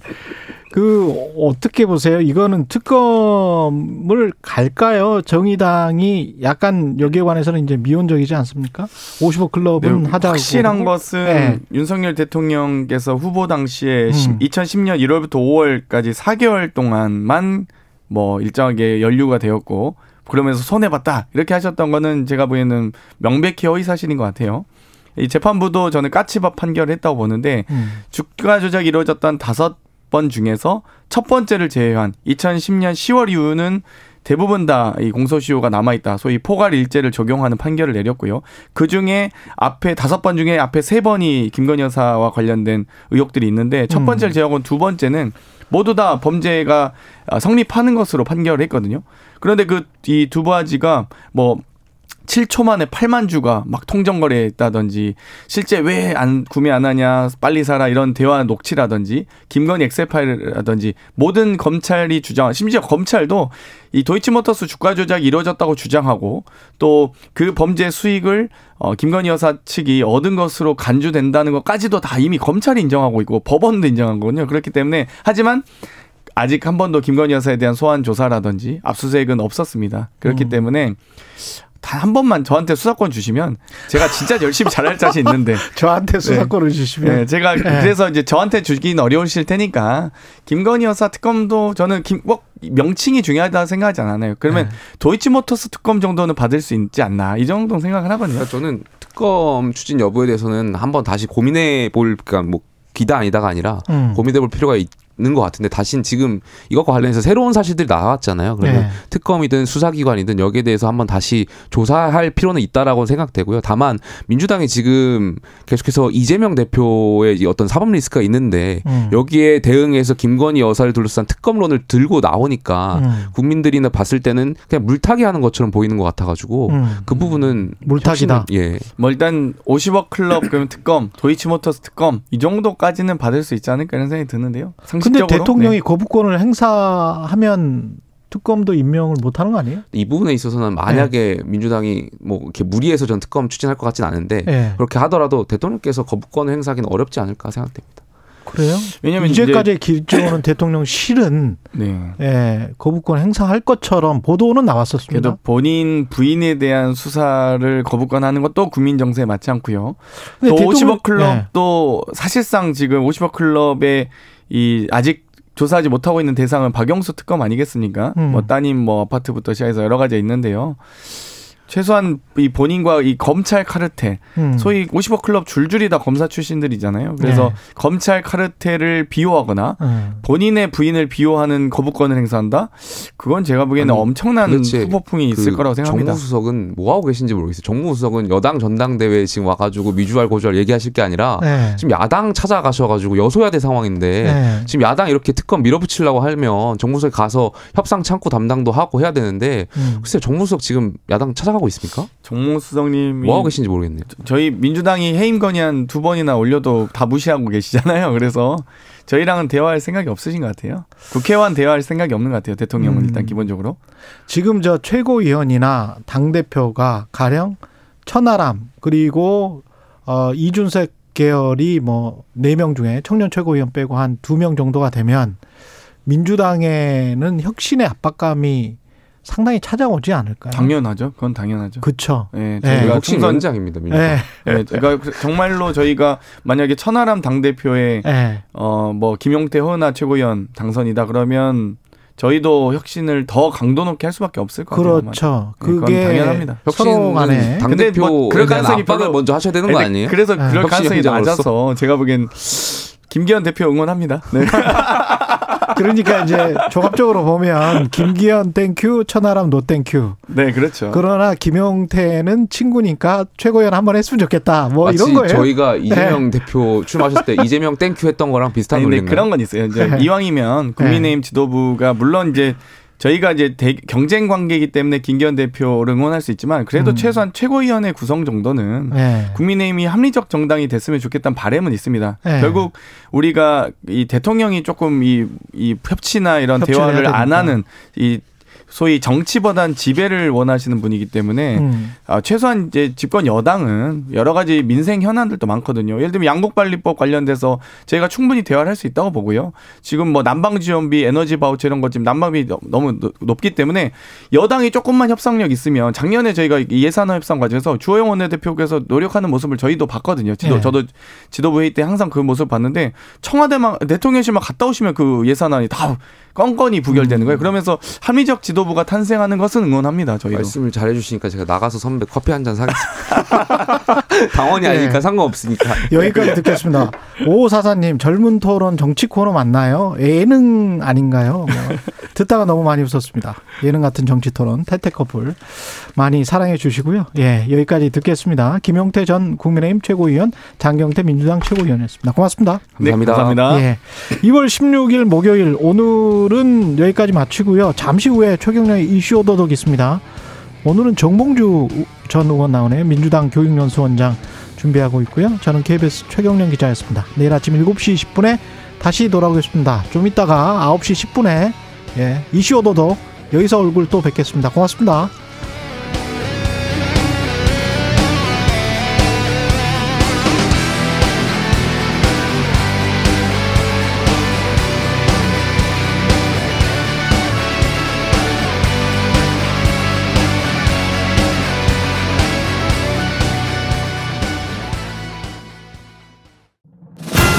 그 어떻게 보세요? 이거는 특검을 갈까요? 정의당이 약간 여기에 관해서는 이제 미온적이지 않습니까? 55 클럽은 네, 하자고 확실한 것은 네. 윤석열 대통령께서 후보 당시에 음. 2010년 1월부터 5월까지 4개월 동안만 뭐 일정하게 연류가 되었고 그러면서 손해 봤다 이렇게 하셨던 거는 제가 보기에는 명백히 허위 사실인 것 같아요. 이 재판부도 저는 까치밥 판결을 했다고 보는데 음. 주가 조작이 이루어졌던 다섯 번 중에서 첫 번째를 제외한 2010년 10월 이후는 대부분 다 이 공소시효가 남아있다. 소위 포괄 일제를 적용하는 판결을 내렸고요. 그 중에 앞에 다섯 번 중에 앞에 세 번이 김건희 여사와 관련된 의혹들이 있는데 첫 음. 번째를 제외하고 두 번째는 모두 다 범죄가 성립하는 것으로 판결을 했거든요. 그런데 그 이 두 바지가 뭐 7초 만에 8만 주가 막 통정거래했다든지 실제 왜 안 구매 안 하냐 빨리 사라 이런 대화 녹취라든지 김건희 엑셀 파일이라든지 모든 검찰이 주장 심지어 검찰도 이 도이치모터스 주가 조작이 이루어졌다고 주장하고 또 그 범죄 수익을 어 김건희 여사 측이 얻은 것으로 간주된다는 것까지도 다 이미 검찰이 인정하고 있고 법원도 인정한 거거든요. 그렇기 때문에 하지만 아직 한 번도 김건희 여사에 대한 소환 조사라든지 압수수색은 없었습니다. 그렇기 음. 때문에 단 한 번만 저한테 수사권 주시면 제가 진짜 열심히 잘할 자신 있는데 저한테 수사권을 주시면 네, 제가 그래서 이제 저한테 주긴 어려우실 테니까 김건희 여사 특검도 저는 김, 뭐 명칭이 중요하다 생각하지 않아요. 그러면 도이치모터스 특검 정도는 받을 수 있지 않나 이 정도 생각을 하거든요. 그러니까 저는 특검 추진 여부에 대해서는 한번 다시 고민해 볼 그러니까 뭐 기다 아니다가 아니라 음. 고민해 볼 필요가 있 는것 같은데 다시 지금 이것과 관련해서 새로운 사실들이 나왔잖아요. 그러면 네. 특검이든 수사기관이든 여기에 대해서 한번 다시 조사할 필요는 있다라고 생각되고요. 다만 민주당이 지금 계속해서 이재명 대표의 이 어떤 사법 리스크가 있는데 음. 여기에 대응해서 김건희 여사를 둘러싼 특검론을 들고 나오니까 음. 국민들이나 봤을 때는 그냥 물타기 하는 것처럼 보이는 것 같아가지고 음. 그 부분은 물타기다. 예. 뭐 일단 50억 클럽 그러면 특검, 도이치모터스 특검 이 정도까지는 받을 수 있지 않을까 이런 생각이 드는데요. 근데 대통령이 네. 거부권을 행사하면 특검도 임명을 못 하는 거 아니에요? 이 부분에 있어서는 만약에 민주당이 뭐 이렇게 무리해서 전 특검 추진할 것 같진 않은데 예. 그렇게 하더라도 대통령께서 거부권을 행사하기는 어렵지 않을까 생각됩니다. 그래요? 왜냐면 이제까지의 기조는 대통령 실은 네. 예, 거부권 행사할 것처럼 보도는 나왔었습니다. 그래도 본인 부인에 대한 수사를 거부권하는 것도 국민 정세에 맞지 않고요. 근데 또 대통령- 50억 클럽도 사실상 지금 50억 클럽의 이 아직 조사하지 못하고 있는 대상은 박영수 특검 아니겠습니까? 음. 뭐 따님 뭐 아파트부터 시작해서 여러 가지 있는데요. 최소한 이 본인과 이 검찰 카르텔, 음. 소위 50억 클럽 줄줄이 다 검사 출신들이잖아요. 그래서 네. 검찰 카르텔을 비호하거나 음. 본인의 부인을 비호하는 거부권을 행사한다? 그건 제가 보기에는 아니, 엄청난 후폭풍이 있을 그 거라고 생각합니다. 정무수석은 뭐 하고 계신지 모르겠어요. 정무수석은 여당 전당대회에 지금 와가지고 미주알 고주알 얘기하실 게 아니라 네. 지금 야당 찾아가셔가지고 여소야대 상황인데 네. 지금 야당 이렇게 특검 밀어붙이려고 하면 정무수석 가서 협상 창구 담당도 하고 해야 되는데 음. 글쎄 정무수석 지금 야당 찾아 가고 있습니까? 정무수석님이 뭐 하고 계신지 모르겠네요. 저희 민주당이 해임 건의안 두 번이나 올려도 다 무시하고 계시잖아요. 그래서 저희랑은 대화할 생각이 없으신 것 같아요. 국회와는 대화할 생각이 없는 것 같아요. 대통령은 음. 일단 기본적으로. 지금 저 최고위원이나 당 대표가 가령 천하람 그리고 어 이준석 계열이 뭐 네 명 중에 청년 최고위원 빼고 한 두 명 정도가 되면 민주당에는 혁신의 압박감이 상당히 찾아오지 않을까요? 당연하죠. 그건 당연하죠. 그쵸. 예, 네. 저희가 혁신 총선 연장입니다. 민주당. 예. 예, 그러니까 정말로 저희가 만약에 천하람 당 대표의 예. 어뭐 김용태 허은하 최고위원 당선이다 그러면 저희도 혁신을 더 강도 높게 할 수밖에 없을 것 같아요. 그렇죠. 네, 그게 당연합니다. 서로 간에 당 근데 대표 뭐 그럴 가능성이 별로- 먼저 하셔야 되는 거 아니에요? 그래서 네. 그럴 혁신 가능성이? 낮아서 제가 보기엔 김기현 대표 응원합니다. 네. 그러니까 이제 종합적으로 보면 김기현 thank you 천하람 no thank you 네, 그렇죠. 그러나 김용태는 친구니까 최고위원 한번 했으면 좋겠다. 뭐 마치 이런 거예요. 네. 저희가 이재명 대표 출마하셨을 때 이재명 thank you 했던 거랑 비슷한 근데 논리인가요? 그런 건 있어요. 이제 네. 이왕이면 국민의힘 지도부가 물론 이제 저희가 이제 대- 경쟁 관계이기 때문에 김기현 대표를 응원할 수 있지만 그래도 음. 최소한 최고위원회 구성 정도는 네. 국민의힘이 합리적 정당이 됐으면 좋겠다는 바람은 있습니다. 네. 결국 우리가 이 대통령이 조금 이, 이 협치나 이런 대화를 안. 하는 이 소위 정치보단 지배를 원하시는 분이기 때문에 음. 아, 최소한 이제 집권 여당은 여러 가지 민생 현안들도 많거든요. 예를 들면 양국관리법 관련돼서 저희가 충분히 대화를 할 수 있다고 보고요. 지금 뭐 난방 지원비, 에너지 바우처 이런 것 지금 난방비 너- 너무 노- 높기 때문에 여당이 조금만 협상력 있으면 작년에 저희가 이 예산안 협상 과정에서 주호영 원내대표께서 노력하는 모습을 저희도 봤거든요. 지도 네. 저도 지도부 회의 때 항상 그 모습 봤는데 청와대만 대통령실만 갔다 오시면 그 예산안이 다 건건이 부결되는 거예요. 그러면서 합리적 지도부가 탄생하는 것은 응원합니다. 저희도. 말씀을 잘해 주시니까 제가 나가서 선배 커피 한 잔 사겠습니다. 당원이 네. 아니니까 상관없으니까. 여기까지 듣겠습니다. 오사사님 젊은 토론 정치 코너 맞나요? 예능 아닌가요? 뭐 듣다가 너무 많이 웃었습니다. 예능 같은 정치 토론 태태 커플 많이 사랑해 주시고요. 예 여기까지 듣겠습니다. 김용태 전 국민의힘 최고위원, 장경태 민주당 최고위원이었습니다. 고맙습니다. 네, 감사합니다. 감사합니다. 예. 2월 16일 목요일 오늘 은 여기까지 마치고요. 잠시 후에 최경련의 이슈 오도독 있습니다. 오늘은 정봉주 전 의원 나오네요. 민주당 교육연수원장 준비하고 있고요. 저는 KBS 최경련 기자였습니다. 내일 아침 7시 10분에 다시 돌아오겠습니다. 좀 이따가 9시 10분에 예, 이슈 오도독 여기서 얼굴 또 뵙겠습니다. 고맙습니다.